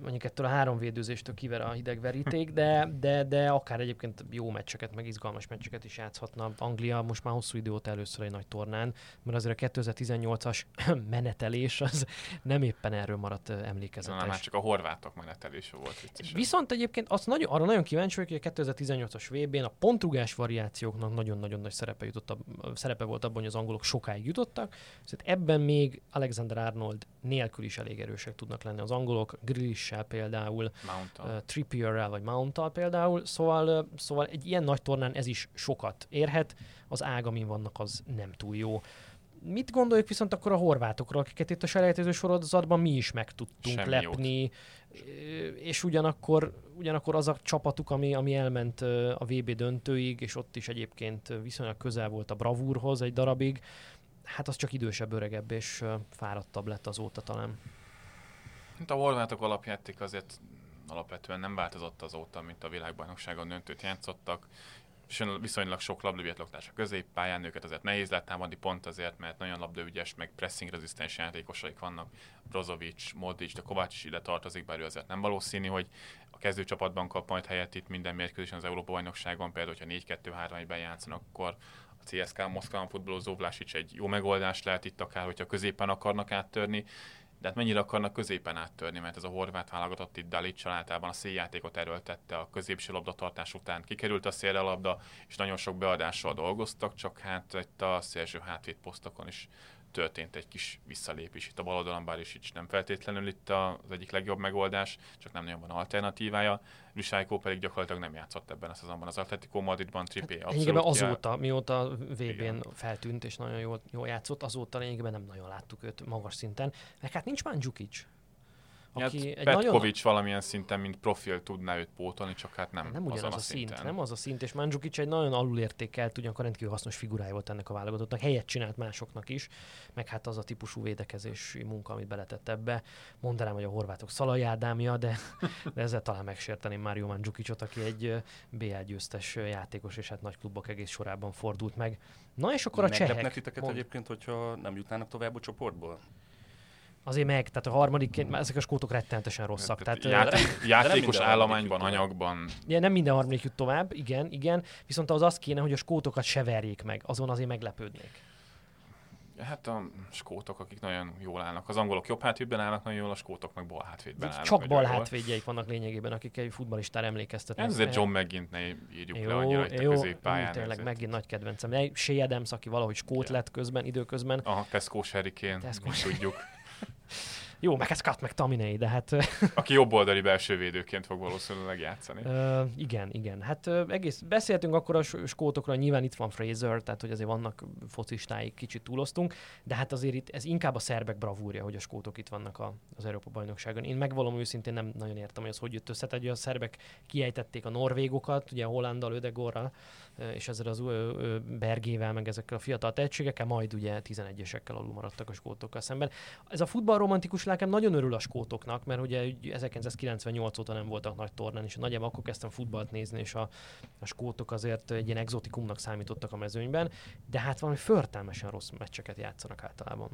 mondjuk ettől a három védőzéstől kiver a hideg veríték, de, de, de akár egyébként jó meccseket, meg izgalmas meccseket is játszhatna. Anglia most már hosszú idő óta először egy nagy tornán, mert azért a 2018-as menetelés az nem éppen erről maradt emlékezetes. Na, már csak a horvátok menetelése volt vicces. Viszont egyébként azt nagyon, arra nagyon kíváncsi vagyok, hogy a 2018-as VB-n a pontrugás variációknak nagyon-nagyon nagy szerepe, jutott, a, szerepe volt abban, hogy az angolok sokáig jutottak. Szóval ebben még Alexander Arnold nélkül is elég erősek tudnak lenni az angolok. Grill Grealish-sel például, uh, Trippierrel vagy Mounttal például, szóval, szóval egy ilyen nagy tornán ez is sokat érhet, az ág, amin vannak, az nem túl jó. Mit gondoljuk viszont akkor a horvátokról, akiket itt a selejtező sorozatban mi is meg tudtunk Semmi lepni, jót. és ugyanakkor, ugyanakkor az a csapatuk, ami, ami elment a VB döntőig, és ott is egyébként viszonylag közel volt a bravúrhoz egy darabig, hát az csak idősebb, öregebb és fáradtabb lett azóta talán. Hát a horvátok alapjáték azért alapvetően nem változott azóta, mint a világbajnokságon döntőt játszottak viszonylag sok labdavietlogtás a középpályán, őket azért nehéz lehet támadni, pont azért, mert nagyon labdaügyes, meg pressing rezisztens játékosaik vannak, Brozovic, Modric, de Kovács is ide tartozik, bár ő azért nem valószínű, hogy a kezdőcsapatban kap majd helyet itt minden mérkőzésen az Európa bajnokságon, például, hogyha 4-2-3-1-ben játszanak, akkor a CSK Moszkván futballozó Vlásics egy jó megoldás lehet itt, akár hogyha középen akarnak áttörni, de hát mennyire akarnak középen áttörni, mert ez a horvát válogatott itt Dalit általában a széljátékot erőltette a középső labdatartás után. Kikerült a szélre labda, és nagyon sok beadással dolgoztak, csak hát itt a szélső hátvéd posztokon is történt egy kis visszalépés itt a bal oldalon, bár is így nem feltétlenül itt az egyik legjobb megoldás, csak nem nagyon van alternatívája. Lusájkó pedig gyakorlatilag nem játszott ebben a szezonban. Az Atletico Madridban Trippé hát, abszolút. azóta, mióta VB-n feltűnt és nagyon jól, jól játszott, azóta lényegében nem nagyon láttuk őt magas szinten. Meg hát nincs Mandzukic aki hát egy Petkovics nagyon... valamilyen szinten, mint profil tudná őt pótolni, csak hát nem, nem ugyanaz a, a szint, szinten. Nem az a szint, és Mandzukic egy nagyon alulértékelt, ugyanakkor rendkívül hasznos figurája volt ennek a válogatottnak, helyet csinált másoknak is, meg hát az a típusú védekezési munka, amit beletett ebbe. Mondanám, hogy a horvátok Szalai Ádámja, de, de ezzel talán megsérteném Mário Mandzsukicot, aki egy BL győztes játékos, és hát nagy klubok egész sorában fordult meg. Na és akkor a csehek... Meglepne titeket mond... egyébként, hogyha nem jutnának tovább a csoportból? Azért meg, tehát a harmadikként, ezek a skótok rettenetesen rosszak. Tehát, Játék, játékos állományban, anyagban. Ja, nem minden harmadik jut tovább, igen, igen, viszont az azt kéne, hogy a skótokat se verjék meg, azon azért meglepődnék. Hát a skótok, akik nagyon jól állnak. Az angolok jobb hátvédben állnak nagyon jól, a skótok meg bal hátvédben állnak. Csak bal hátvédjeik vannak lényegében, akik egy futballistára emlékeztetnek. Ez azért John megint ne írjuk jó, le annyira itt jó, a középpályán. Tényleg megint nagy kedvencem. Shea Adams, aki valahogy skót lett közben, időközben. Aha, Tesco Sherikén, tudjuk. Jó, meg ez Kat meg Taminei, de hát... Aki jobboldali belső védőként fog valószínűleg játszani. Uh, igen, igen. Hát uh, egész beszéltünk akkor a skótokról, nyilván itt van Fraser, tehát hogy azért vannak focistáik, kicsit túloztunk, de hát azért itt ez inkább a szerbek bravúrja, hogy a skótok itt vannak a, az Európa bajnokságon. Én megvalom őszintén nem nagyon értem, hogy az hogy jött össze, tehát a szerbek kiejtették a norvégokat, ugye a Hollandal, Ödegorral, és ezzel az Bergével, meg ezekkel a fiatal tehetségekkel, majd ugye 11-esekkel alul maradtak a skótokkal szemben. Ez a futballromantikus lelkem nagyon örül a skótoknak, mert ugye 1998 óta nem voltak nagy tornán, és nagyjából akkor kezdtem futballt nézni, és a, a skótok azért egy ilyen exotikumnak számítottak a mezőnyben, de hát valami förtelmesen rossz meccseket játszanak általában.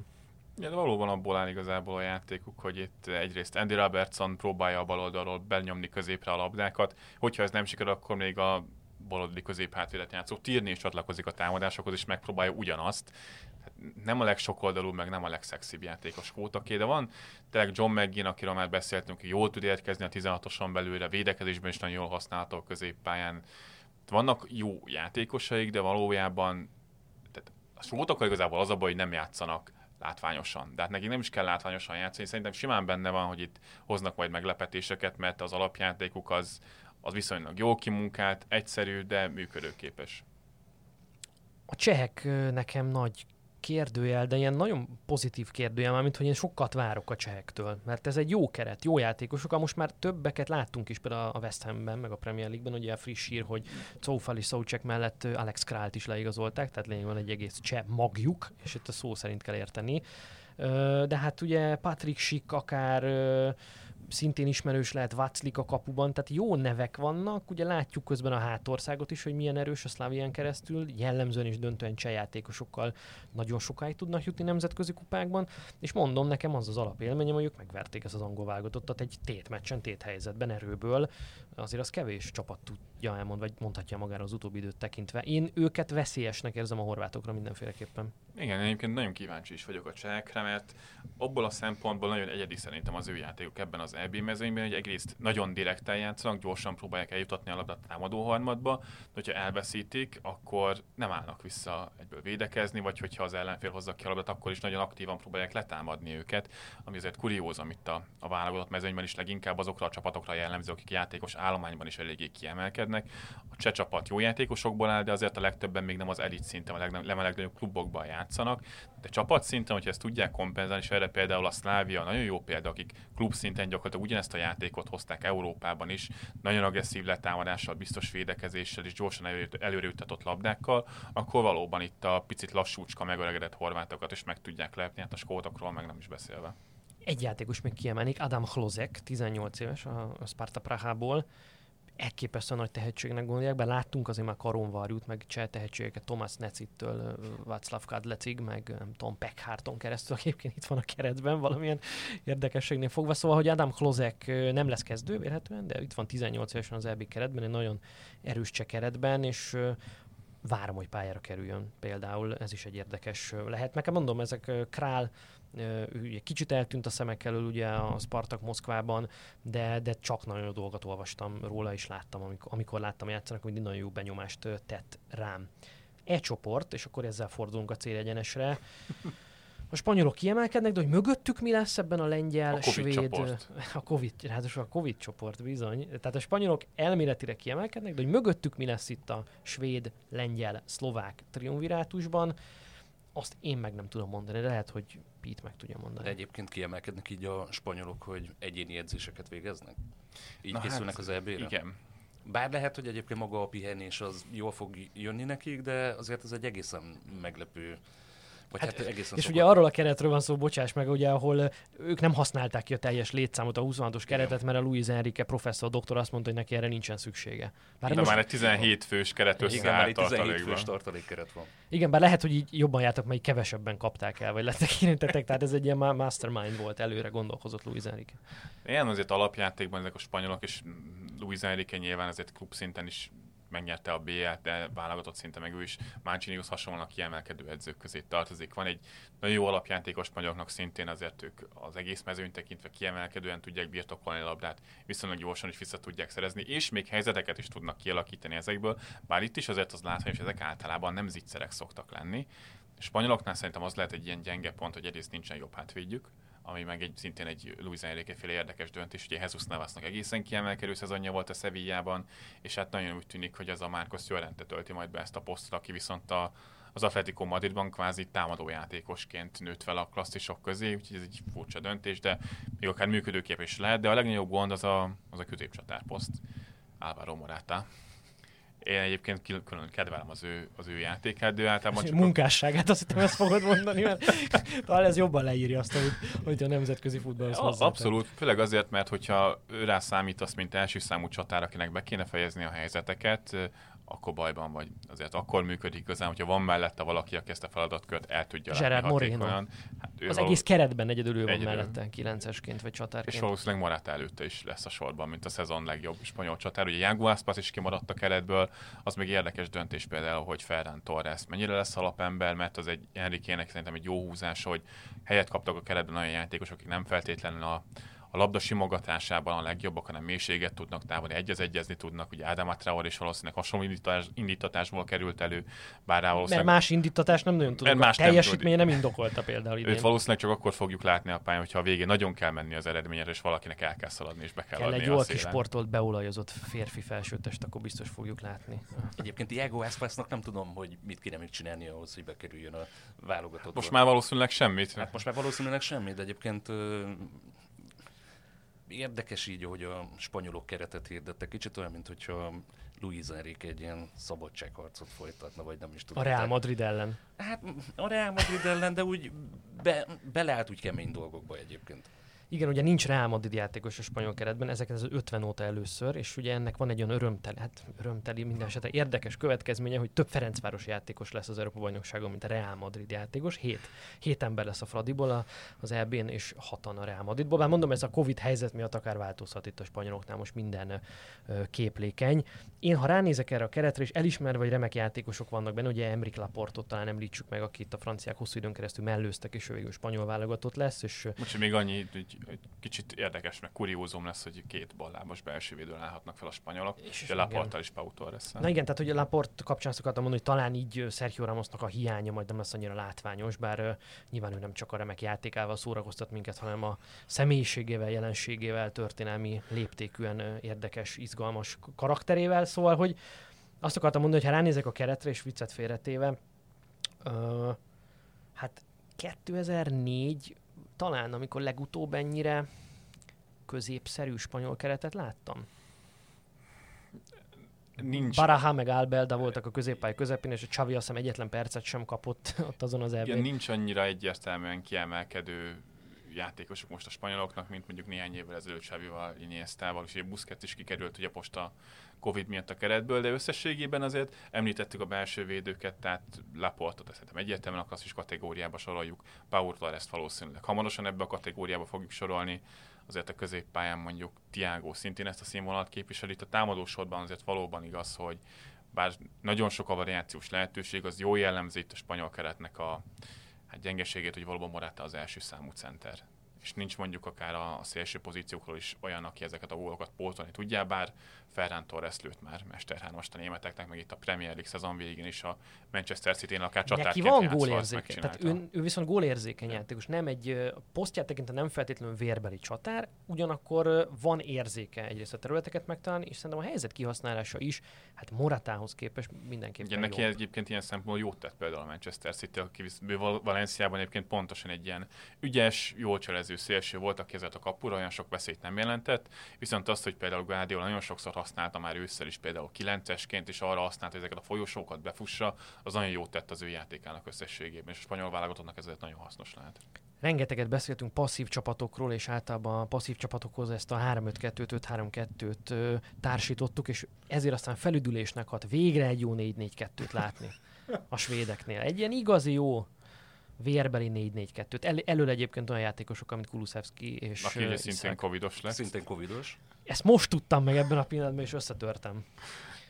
Ja, de valóban abból áll igazából a játékuk, hogy itt egyrészt Andy Robertson próbálja a bal oldalról benyomni középre a labdákat, hogyha ez nem sikerül, akkor még a baloldali középhátvédet játszó Tirni is csatlakozik a támadásokhoz, és megpróbálja ugyanazt. Nem a legsokoldalú, meg nem a legszexibb játékos kótaké, de van tényleg John McGinn, akiről már beszéltünk, hogy jól tud érkezni a 16-oson belőle, védekezésben is nagyon jól használható a középpályán. Vannak jó játékosaik, de valójában tehát a skótokkal igazából az a baj, hogy nem játszanak látványosan. De hát nekik nem is kell látványosan játszani. Szerintem simán benne van, hogy itt hoznak majd meglepetéseket, mert az alapjátékuk az, az viszonylag jó kimunkált, egyszerű, de működőképes. A csehek nekem nagy kérdőjel, de ilyen nagyon pozitív kérdőjel, mint hogy én sokat várok a csehektől, mert ez egy jó keret, jó játékosok, most már többeket láttunk is például a West Hamben, meg a Premier League-ben, ugye friss hír, hogy Czófal és Szócsek mellett Alex Krált is leigazolták, tehát lényegében egy egész cseh magjuk, és itt a szó szerint kell érteni. De hát ugye Patrick Schick akár szintén ismerős lehet Václik a kapuban, tehát jó nevek vannak, ugye látjuk közben a hátországot is, hogy milyen erős a Szlávián keresztül, jellemzően és döntően csehjátékosokkal nagyon sokáig tudnak jutni nemzetközi kupákban, és mondom, nekem az az alapélményem, hogy ők megverték ezt az angol válogatottat egy tét meccsen, tét helyzetben erőből, azért az kevés csapat tudja elmond, vagy mondhatja magára az utóbbi időt tekintve. Én őket veszélyesnek érzem a horvátokra mindenféleképpen. Igen, egyébként nagyon kíváncsi is vagyok a csehekre, mert abból a szempontból nagyon egyedi szerintem az ő játékuk ebben az EB mezőnyben, hogy egyrészt nagyon direkt játszanak, gyorsan próbálják eljutatni a labdát támadó harmadba, de hogyha elveszítik, akkor nem állnak vissza egyből védekezni, vagy hogyha az ellenfél hozza ki a labdát, akkor is nagyon aktívan próbálják letámadni őket, ami azért kuriózom itt a, a válogatott mezőnyben is leginkább azokra a csapatokra jellemző, akik játékos állományban is eléggé kiemelkednek. A cseh csapat jó játékosokból áll, de azért a legtöbben még nem az elit szinten, a legnagyobb klubokban játszanak. De csapat szinten, hogyha ezt tudják kompenzálni, és erre például a Szlávia nagyon jó példa, akik klub szinten gyakorlatilag ugyanezt a játékot hozták Európában is, nagyon agresszív letámadással, biztos védekezéssel és gyorsan előre juttatott labdákkal, akkor valóban itt a picit lassúcska megöregedett horvátokat is meg tudják lepni, hát a skótokról meg nem is beszélve. Egy játékos még kiemelnék, Adam Hlozek, 18 éves, a Sparta Prahából elképesztően nagy tehetségnek gondolják, bár láttunk azért már Karonvarjút, meg cseh tehetségeket Thomas Necittől, Václav Kadlecig, meg nem tudom, keresztül, egyébként itt van a keretben valamilyen érdekességnél fogva. Szóval, hogy Adam Klozek nem lesz kezdő vélhetően, de itt van 18 évesen az EB keretben, egy nagyon erős cseh keretben, és várom, hogy pályára kerüljön például, ez is egy érdekes lehet. Nekem mondom, ezek Král, ő kicsit eltűnt a szemek elől ugye a Spartak Moszkvában, de, de csak nagyon jó dolgot olvastam róla, és láttam, amikor, amikor láttam játszanak, hogy nagyon jó benyomást tett rám. E csoport, és akkor ezzel fordulunk a célegyenesre. A spanyolok kiemelkednek, de hogy mögöttük mi lesz ebben a lengyel, a COVID svéd, csoport. a COVID, ráadásul a Covid csoport bizony. Tehát a spanyolok elméletire kiemelkednek, de hogy mögöttük mi lesz itt a svéd, lengyel, szlovák triumvirátusban, azt én meg nem tudom mondani. Lehet, hogy Pete meg tudja mondani. De egyébként kiemelkednek így a spanyolok, hogy egyéni edzéseket végeznek? Így Na Na készülnek hát, az EB-re? Igen. Bár lehet, hogy egyébként maga a pihenés az jól fog jönni nekik, de azért ez egy egészen meglepő vagy hát, hát egészen És ugye arról a keretről van szó, bocsáss meg, ugye, ahol ők nem használták ki a teljes létszámot, a 26-os keretet, mert a Luis Enrique professzor doktor azt mondta, hogy neki erre nincsen szüksége. Bár de most... már egy 17 fős keret Igen, már egy összeállt 17 fős tartalékkeret van. Igen, bár lehet, hogy így jobban jártak, mert így kevesebben kapták el, vagy lettek érintettek, tehát ez egy ilyen ma- mastermind volt, előre gondolkozott Luis Enrique. Ilyen azért alapjátékban ezek a spanyolok, és Luis Enrique nyilván azért klub szinten is megnyerte a BL-t, de válogatott szinte meg ő is Mancinihoz hasonlóan kiemelkedő edzők közé tartozik. Van egy nagyon jó alapjátékos spanyoloknak szintén, azért ők az egész mezőn tekintve kiemelkedően tudják birtokolni a labdát, viszonylag gyorsan is vissza tudják szerezni, és még helyzeteket is tudnak kialakítani ezekből, bár itt is azért az látványos, hogy ezek általában nem zicserek szoktak lenni. A spanyoloknál szerintem az lehet egy ilyen gyenge pont, hogy egyrészt nincsen jobb hátvédjük, ami meg egy, szintén egy Luis Enrique féle érdekes döntés. Ugye Jesus Navasnak egészen kiemelkedő szezonja volt a Sevillában, és hát nagyon úgy tűnik, hogy ez a Marcos Llorente tölti majd be ezt a posztot, aki viszont a, az Atletico Madridban kvázi támadójátékosként nőtt fel a klasszisok közé, úgyhogy ez egy furcsa döntés, de még akár működőképes lehet, de a legnagyobb gond az a, az a középcsatárposzt, Álvaro Morata. Én egyébként külön kedvelem az ő, az ő játékát, de ő általában csak munkásságát azt hittem ezt fogod mondani, mert talán ez jobban leírja azt, hogy, hogy a nemzetközi futballhoz hozzátett. Abszolút, főleg azért, mert hogyha ő rá számítasz, mint első számú csatár, akinek be kéne fejezni a helyzeteket, akkor bajban vagy. Azért akkor működik igazán, hogyha van mellette valaki, aki ezt a feladatkört el tudja látni Gerard Moreno. Hát ő Az való- egész keretben egyedül ő van Egyedül. mellette, kilencesként vagy és csatárként. valószínűleg Morata előtte is lesz a sorban, mint a szezon legjobb spanyol csatár. Ugye Jágo Aspas is kimaradt a keretből, az még érdekes döntés például, hogy Ferran Torres mennyire lesz alapember, mert az egy Enrique-nek szerintem egy jó húzás, hogy helyet kaptak a keretben olyan játékosok, akik nem feltétlenül a, a labda simogatásában a legjobbak, hanem mélységet tudnak távolni, egyez egyezni tudnak. Ugye Ádám Traor is valószínűleg hasonló indítás, indítatásból került elő, bár rá Mert valószínűleg más indítatás nem nagyon. Mert A más nem teljesítménye tud. nem indokolta például idén. őt valószínűleg csak akkor fogjuk látni a pályán, hogyha a végén nagyon kell menni az eredményre, és valakinek el kell szaladni, és be kell, Kell adni egy a jól kisportolt, beolajozott férfi felsőtest, akkor biztos fogjuk látni. Egyébként Diego Aspasnak nem tudom, hogy mit kéne még csinálni ahhoz, hogy bekerüljön a válogatottba. Most már valószínűleg semmit. Hát most már valószínűleg semmi, de egyébként érdekes így, hogy a spanyolok keretet hirdettek. Kicsit olyan, mint hogyha Luis Enrique egy ilyen szabadságharcot folytatna, vagy nem is tudom. A Real Madrid ellen. Hát a Real Madrid ellen, de úgy be, beleállt úgy kemény dolgokba egyébként. Igen, ugye nincs Real Madrid játékos a spanyol keretben, ezeket az 50 óta először, és ugye ennek van egy olyan örömteli, hát örömteli minden esetre érdekes következménye, hogy több Ferencváros játékos lesz az Európa bajnokságon, mint a Real Madrid játékos. Hét, hét ember lesz a Fradiból az EB-n, és hatan a Real Madridból. Bár mondom, ez a Covid helyzet miatt akár változhat itt a spanyoloknál, most minden képlékeny. Én, ha ránézek erre a keretre, és elismerve, hogy remek játékosok vannak benne, ugye Emrik Laportot talán említsük meg, akit a franciák hosszú időn keresztül mellőztek, és ő végül spanyol válogatott lesz, és Úgyhogy még annyi, hogy kicsit érdekes, meg kuriózum lesz, hogy két ballábos belső védőn állhatnak fel a spanyolok, És- és a Laportal is Pau torres Na igen, tehát hogy a Laport kapcsán azt akartam mondani, hogy talán így Sergio Ramosnak a hiánya majd nem lesz annyira látványos, bár ö, nyilván ő nem csak a remek játékával szórakoztat minket, hanem a személyiségével, jelenségével, történelmi léptékűen ö, érdekes, izgalmas karakterével, szóval, hogy azt akartam mondani, hogy ha ránézek a keretre és viccet félretéve, ö, hát 2004 talán, amikor legutóbb ennyire középszerű spanyol keretet láttam. Nincs, Baraha meg Albelda voltak a középpály közepén, és a Xavi azt hiszem egyetlen percet sem kapott ott azon az igen, elben. nincs annyira egyértelműen kiemelkedő játékosok most a spanyoloknak, mint mondjuk néhány évvel ezelőtt Xavival, Iniestával, és Busquets is kikerült ugye most a Covid miatt a keretből, de összességében azért említettük a belső védőket, tehát Laportot szerintem egyértelműen a klasszis kategóriába soroljuk, Paul ezt valószínűleg hamarosan ebbe a kategóriába fogjuk sorolni, azért a középpályán mondjuk Tiago szintén ezt a színvonalat képviseli, itt a támadósorban azért valóban igaz, hogy bár nagyon sok a variációs lehetőség, az jó jellemzi itt a spanyol keretnek a hát gyengeségét, hogy valóban Morata az első számú center. És nincs mondjuk akár a, szélső pozíciókról is olyan, aki ezeket a gólokat pótolni tudja, bár Ferran Torres lőtt már mesterhármast a németeknek, meg itt a Premier League szezon végén is a Manchester City-n akár csatárként Neki van gólérzéke, tehát ő, ő viszont gólérzékeny játékos, nem egy posztját tekintve nem feltétlenül vérbeli csatár, ugyanakkor van érzéke egyrészt a területeket megtalálni, és szerintem a helyzet kihasználása is, hát Moratához képest mindenképpen Igen, neki egyébként ilyen szempontból jót tett például a Manchester City, aki Valenciában egyébként pontosan egy ilyen ügyes, jól cselező szélső volt, aki a kapura olyan sok veszélyt nem jelentett, viszont azt, hogy például Guardiola nagyon sokszor használta már ősszel is például kilencesként, és arra használta, hogy ezeket a folyosókat befussa, az nagyon jót tett az ő játékának összességében, és a spanyol válogatottnak ezért nagyon hasznos lehet. Rengeteget beszéltünk passzív csapatokról, és általában a passzív csapatokhoz ezt a 3-5-2-t, 5-3-2-t társítottuk, és ezért aztán felüdülésnek hat végre egy jó 4-4-2-t látni a svédeknél. Egy ilyen igazi jó vérbeli 4-4-2-t. El, elől egyébként olyan játékosok, mint Kulusevski és... Aki ugye szintén covidos lesz. Szintén covidos. Ezt most tudtam meg ebben a pillanatban, és összetörtem.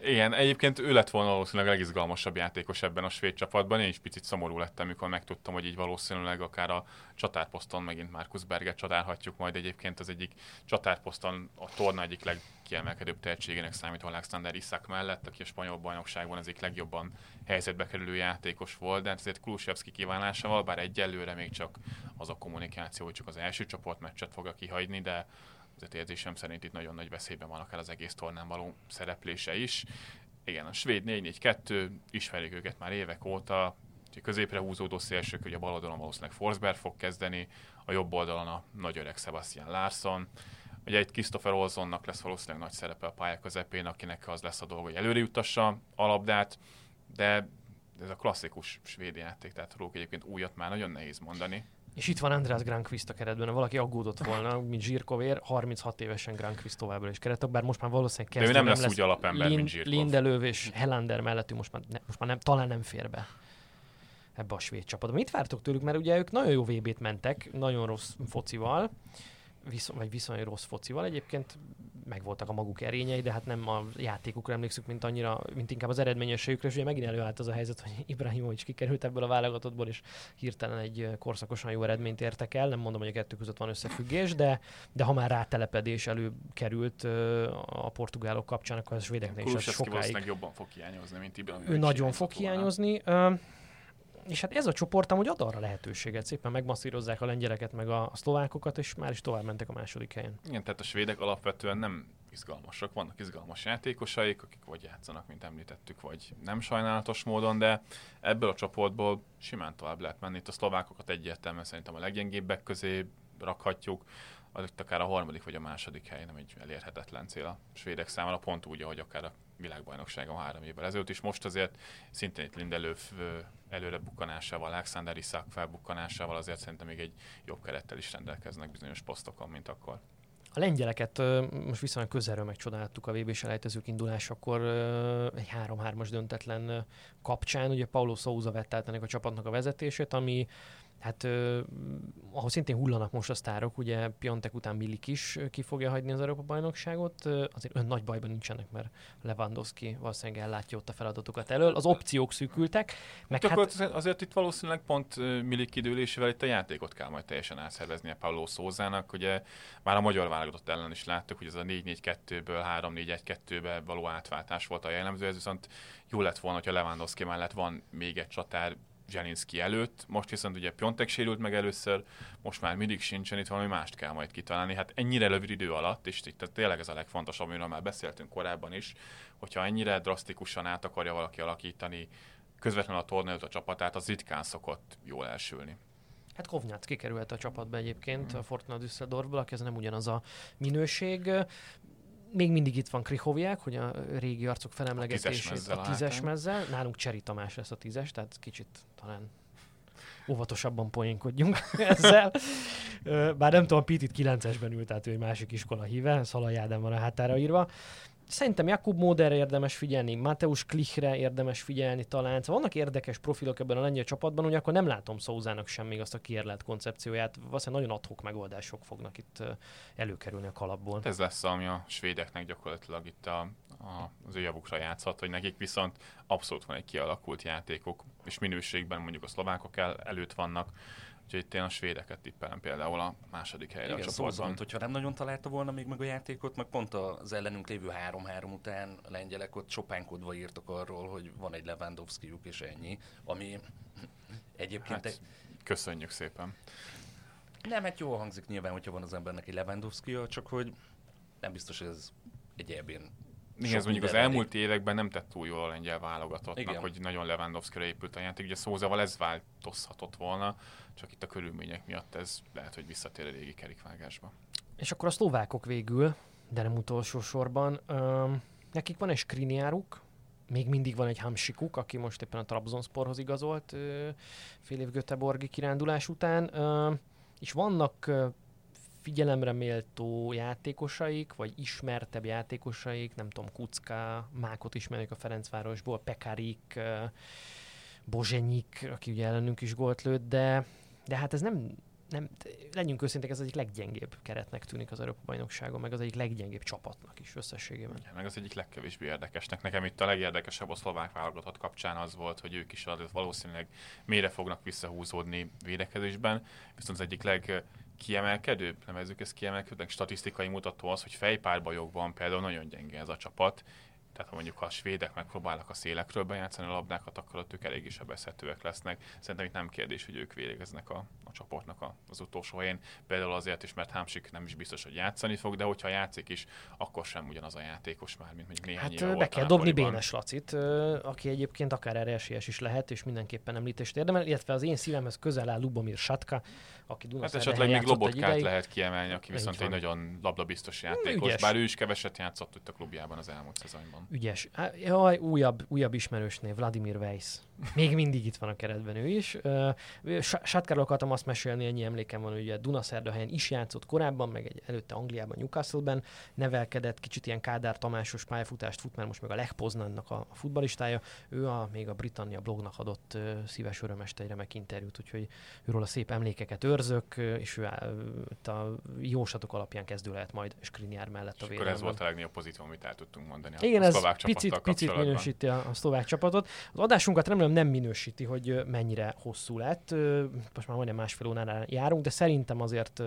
Igen, egyébként ő lett volna valószínűleg a legizgalmasabb játékos ebben a svéd csapatban. Én is picit szomorú lettem, amikor megtudtam, hogy így valószínűleg akár a csatárposzton megint Markus Berget csodálhatjuk majd. Egyébként az egyik csatárposzton a torna egyik legkiemelkedőbb tehetségének számít Alexander Isak mellett, aki a spanyol bajnokságban egyik legjobban helyzetbe kerülő játékos volt, de hát ezért Kulusevski kívánásával, bár egyelőre még csak az a kommunikáció, hogy csak az első csoportmeccset fogja kihagyni, de az érzésem szerint itt nagyon nagy veszélyben van akár az egész tornán való szereplése is. Igen, a svéd 4-4-2, ismerik őket már évek óta, a középre húzódó szélsők, hogy a bal oldalon valószínűleg Forsberg fog kezdeni, a jobb oldalon a nagy öreg Sebastian Larsson. Ugye itt Christopher Olsonnak lesz valószínűleg nagy szerepe a pálya közepén, akinek az lesz a dolga, hogy előre juttassa a labdát, de ez a klasszikus svéd játék, tehát róluk egyébként újat már nagyon nehéz mondani. És itt van András Granqvist a keretben, valaki aggódott volna, mint Zsirkovér, 36 évesen Granqvist továbbra is keretek, bár most már valószínűleg kezdő nem, nem lesz, lesz úgy alapember, Lind, mint Zsirkov. Lindelöv és Helander mellettünk most már, ne, most már nem, talán nem fér be ebbe a svéd csapatba. Mit vártok tőlük? Mert ugye ők nagyon jó VB-t mentek, nagyon rossz focival, viszony, vagy viszonylag rossz focival. Egyébként megvoltak a maguk erényei, de hát nem a játékukra emlékszük, mint annyira, mint inkább az eredményességükre, és ugye megint előállt az a helyzet, hogy Ibrahimovic kikerült ebből a válogatottból, és hirtelen egy korszakosan jó eredményt értek el. Nem mondom, hogy a kettő között van összefüggés, de, de ha már rátelepedés előkerült a portugálok kapcsán, akkor a svédeknek is sokáig... jobban fog hiányozni, mint Ibrahimovic. Ő nagyon fog hiányozni. Volna és hát ez a csoport amúgy ad arra lehetőséget, szépen megmasszírozzák a lengyeleket, meg a, a szlovákokat, és már is tovább mentek a második helyen. Igen, tehát a svédek alapvetően nem izgalmasak, vannak izgalmas játékosaik, akik vagy játszanak, mint említettük, vagy nem sajnálatos módon, de ebből a csoportból simán tovább lehet menni. Itt a szlovákokat egyértelműen szerintem a leggyengébbek közé rakhatjuk, az akár a harmadik vagy a második hely nem egy elérhetetlen cél a svédek számára, pont úgy, ahogy akár a világbajnokságon három évvel ezelőtt is. Most azért szintén itt Lindelöf előre bukkanásával, Alexander Isak felbukkanásával azért szerintem még egy jobb kerettel is rendelkeznek bizonyos posztokon, mint akkor. A lengyeleket most viszonylag közelről megcsodáltuk a vb selejtezők indulásakor egy 3-3-as döntetlen kapcsán. Ugye Paulo Souza vett át ennek a csapatnak a vezetését, ami hát uh, ahol szintén hullanak most a sztárok, ugye Piontek után Milik is ki fogja hagyni az Európa-bajnokságot, uh, azért ön nagy bajban nincsenek, mert Lewandowski valószínűleg ellátja ott a feladatokat elől. Az opciók szűkültek. Meg hát, hát azért, azért itt valószínűleg pont Milik kidőlésével itt a játékot kell majd teljesen átszervezni a Paulo Szózának. Ugye már a magyar válogatott ellen is láttuk, hogy ez a 4-4-2-ből 3-4-1-2-be való átváltás volt a jellemző, ez viszont jó lett volna, hogyha Lewandowski mellett van még egy csatár, Zselinszki előtt, most viszont ugye Piontek sérült meg először, most már mindig sincsen, itt valami mást kell majd kitalálni. Hát ennyire rövid idő alatt, és itt tényleg ez a legfontosabb, amiről már beszéltünk korábban is, hogyha ennyire drasztikusan át akarja valaki alakítani közvetlenül a torna a csapatát, az ritkán szokott jól elsülni. Hát Kovnyác kikerült a csapatba egyébként, mm. a Fortuna Düsseldorfból, aki ez nem ugyanaz a minőség még mindig itt van Krihoviák, hogy a régi arcok felemlegetését a tízes mezzel. Nálunk Cseri Tamás lesz a tízes, tehát kicsit talán óvatosabban poénkodjunk ezzel. Bár nem tudom, Pitit 9-esben ült, tehát ő egy másik iskola híve, Szalai Ádám van a hátára írva. Szerintem Jakub Moderre érdemes figyelni, Mateusz Klichre érdemes figyelni talán. Szóval vannak érdekes profilok ebben a lengyel csapatban, hogy akkor nem látom Szózának sem még azt a kiérlet koncepcióját. Valószínűleg nagyon adhok megoldások fognak itt előkerülni a kalapból. Ez lesz, ami a svédeknek gyakorlatilag itt a, a, az ő javukra játszhat, hogy nekik viszont abszolút van egy kialakult játékok, és minőségben mondjuk a szlovákok el, előtt vannak, Úgyhogy itt én a svédeket tippelem például a második helyre Igen, a csoportban. Szóval, hogyha nem nagyon találta volna még meg a játékot, meg pont az ellenünk lévő 3-3 után a lengyelek ott sopánkodva írtak arról, hogy van egy Lewandowski-juk és ennyi, ami egyébként... Hát, egy... Köszönjük szépen. Nem, hát jól hangzik nyilván, hogyha van az embernek egy lewandowski csak hogy nem biztos, hogy ez egy ebén igen, ez mondjuk az elmúlt években nem tett túl jól a lengyel válogatottnak, Igen. hogy nagyon Lewandowski-ra épült a játék. Ugye Szózával ez változhatott volna, csak itt a körülmények miatt ez lehet, hogy visszatér a régi kerékvágásba. És akkor a szlovákok végül, de nem utolsó sorban, um, nekik van egy skriniáruk, még mindig van egy Hamsikuk, aki most éppen a Trabzonsporhoz igazolt uh, fél év Göteborgi kirándulás után, uh, és vannak figyelemre méltó játékosaik, vagy ismertebb játékosaik, nem tudom, Kucka, Mákot ismerjük a Ferencvárosból, Pekarik, Bozsenyik, aki ugye ellenünk is gólt lőtt, de, de hát ez nem, nem, legyünk őszinték, ez az egyik leggyengébb keretnek tűnik az Európa bajnokságon, meg az egyik leggyengébb csapatnak is összességében. Ja, meg az egyik legkevésbé érdekesnek. Nekem itt a legérdekesebb a szlovák válogatott kapcsán az volt, hogy ők is valószínűleg mélyre fognak visszahúzódni védekezésben, viszont az egyik leg kiemelkedőbb, nevezzük ezt kiemelkedőnek, statisztikai mutató az, hogy fejpárbajokban például nagyon gyenge ez a csapat, tehát ha mondjuk ha a svédek megpróbálnak a szélekről bejátszani a labdákat, akkor ott ők eléggé sebezhetőek lesznek. Szerintem itt nem kérdés, hogy ők végeznek a, a csoportnak a, az utolsó helyén. Például azért is, mert Hámsik nem is biztos, hogy játszani fog, de hogyha játszik is, akkor sem ugyanaz a játékos már, mint mondjuk néhány hát, éve be kell dobni Bénes Lacit, aki egyébként akár erre esélyes is lehet, és mindenképpen említést érdemel, illetve az én szívemhez közel áll Lubomir Satka, aki Hát esetleg még Lobotkát lehet kiemelni, aki viszont egy nagyon labdabiztos játékos, Ügyes. bár ő is keveset játszott itt a klubjában az elmúlt szezonban. Ügyes. Jaj, újabb, újabb ismerősnév, Vladimir Weiss. Még mindig itt van a keretben ő is. Satkáról akartam azt mesélni, ennyi emlékem van, hogy ugye Dunaszerdahelyen is játszott korábban, meg egy előtte Angliában, Newcastle-ben nevelkedett, kicsit ilyen Kádár Tamásos pályafutást fut, mert most meg a Lech Poznannak a, a futbalistája. Ő a, még a Britannia blognak adott uh, szíves örömest egy remek interjút, úgyhogy őről a szép emlékeket őrzök, és ő a jósatok alapján kezdő lehet majd Skriniar mellett a védelmen. ez volt a legnagyobb pozitívum, amit el tudtunk mondani Igen, a ez picit, picit minősíti a, a szlovák csapatot. Az adásunkat remélem nem minősíti, hogy mennyire hosszú lett. Most már majdnem másfél óránál járunk, de szerintem azért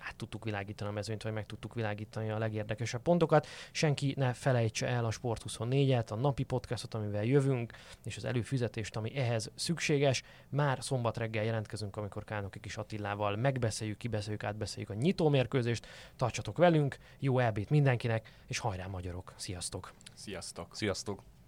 hát tudtuk világítani a mezőnyt, vagy meg tudtuk világítani a legérdekesebb pontokat. Senki ne felejtse el a Sport 24-et, a napi podcastot, amivel jövünk, és az előfizetést, ami ehhez szükséges. Már szombat reggel jelentkezünk, amikor Kálnoki kis Attilával megbeszéljük, kibeszéljük, átbeszéljük a nyitómérkőzést. Tartsatok velünk, jó elbét mindenkinek, és hajrá magyarok! Sziasztok! Sziasztok! Sziasztok!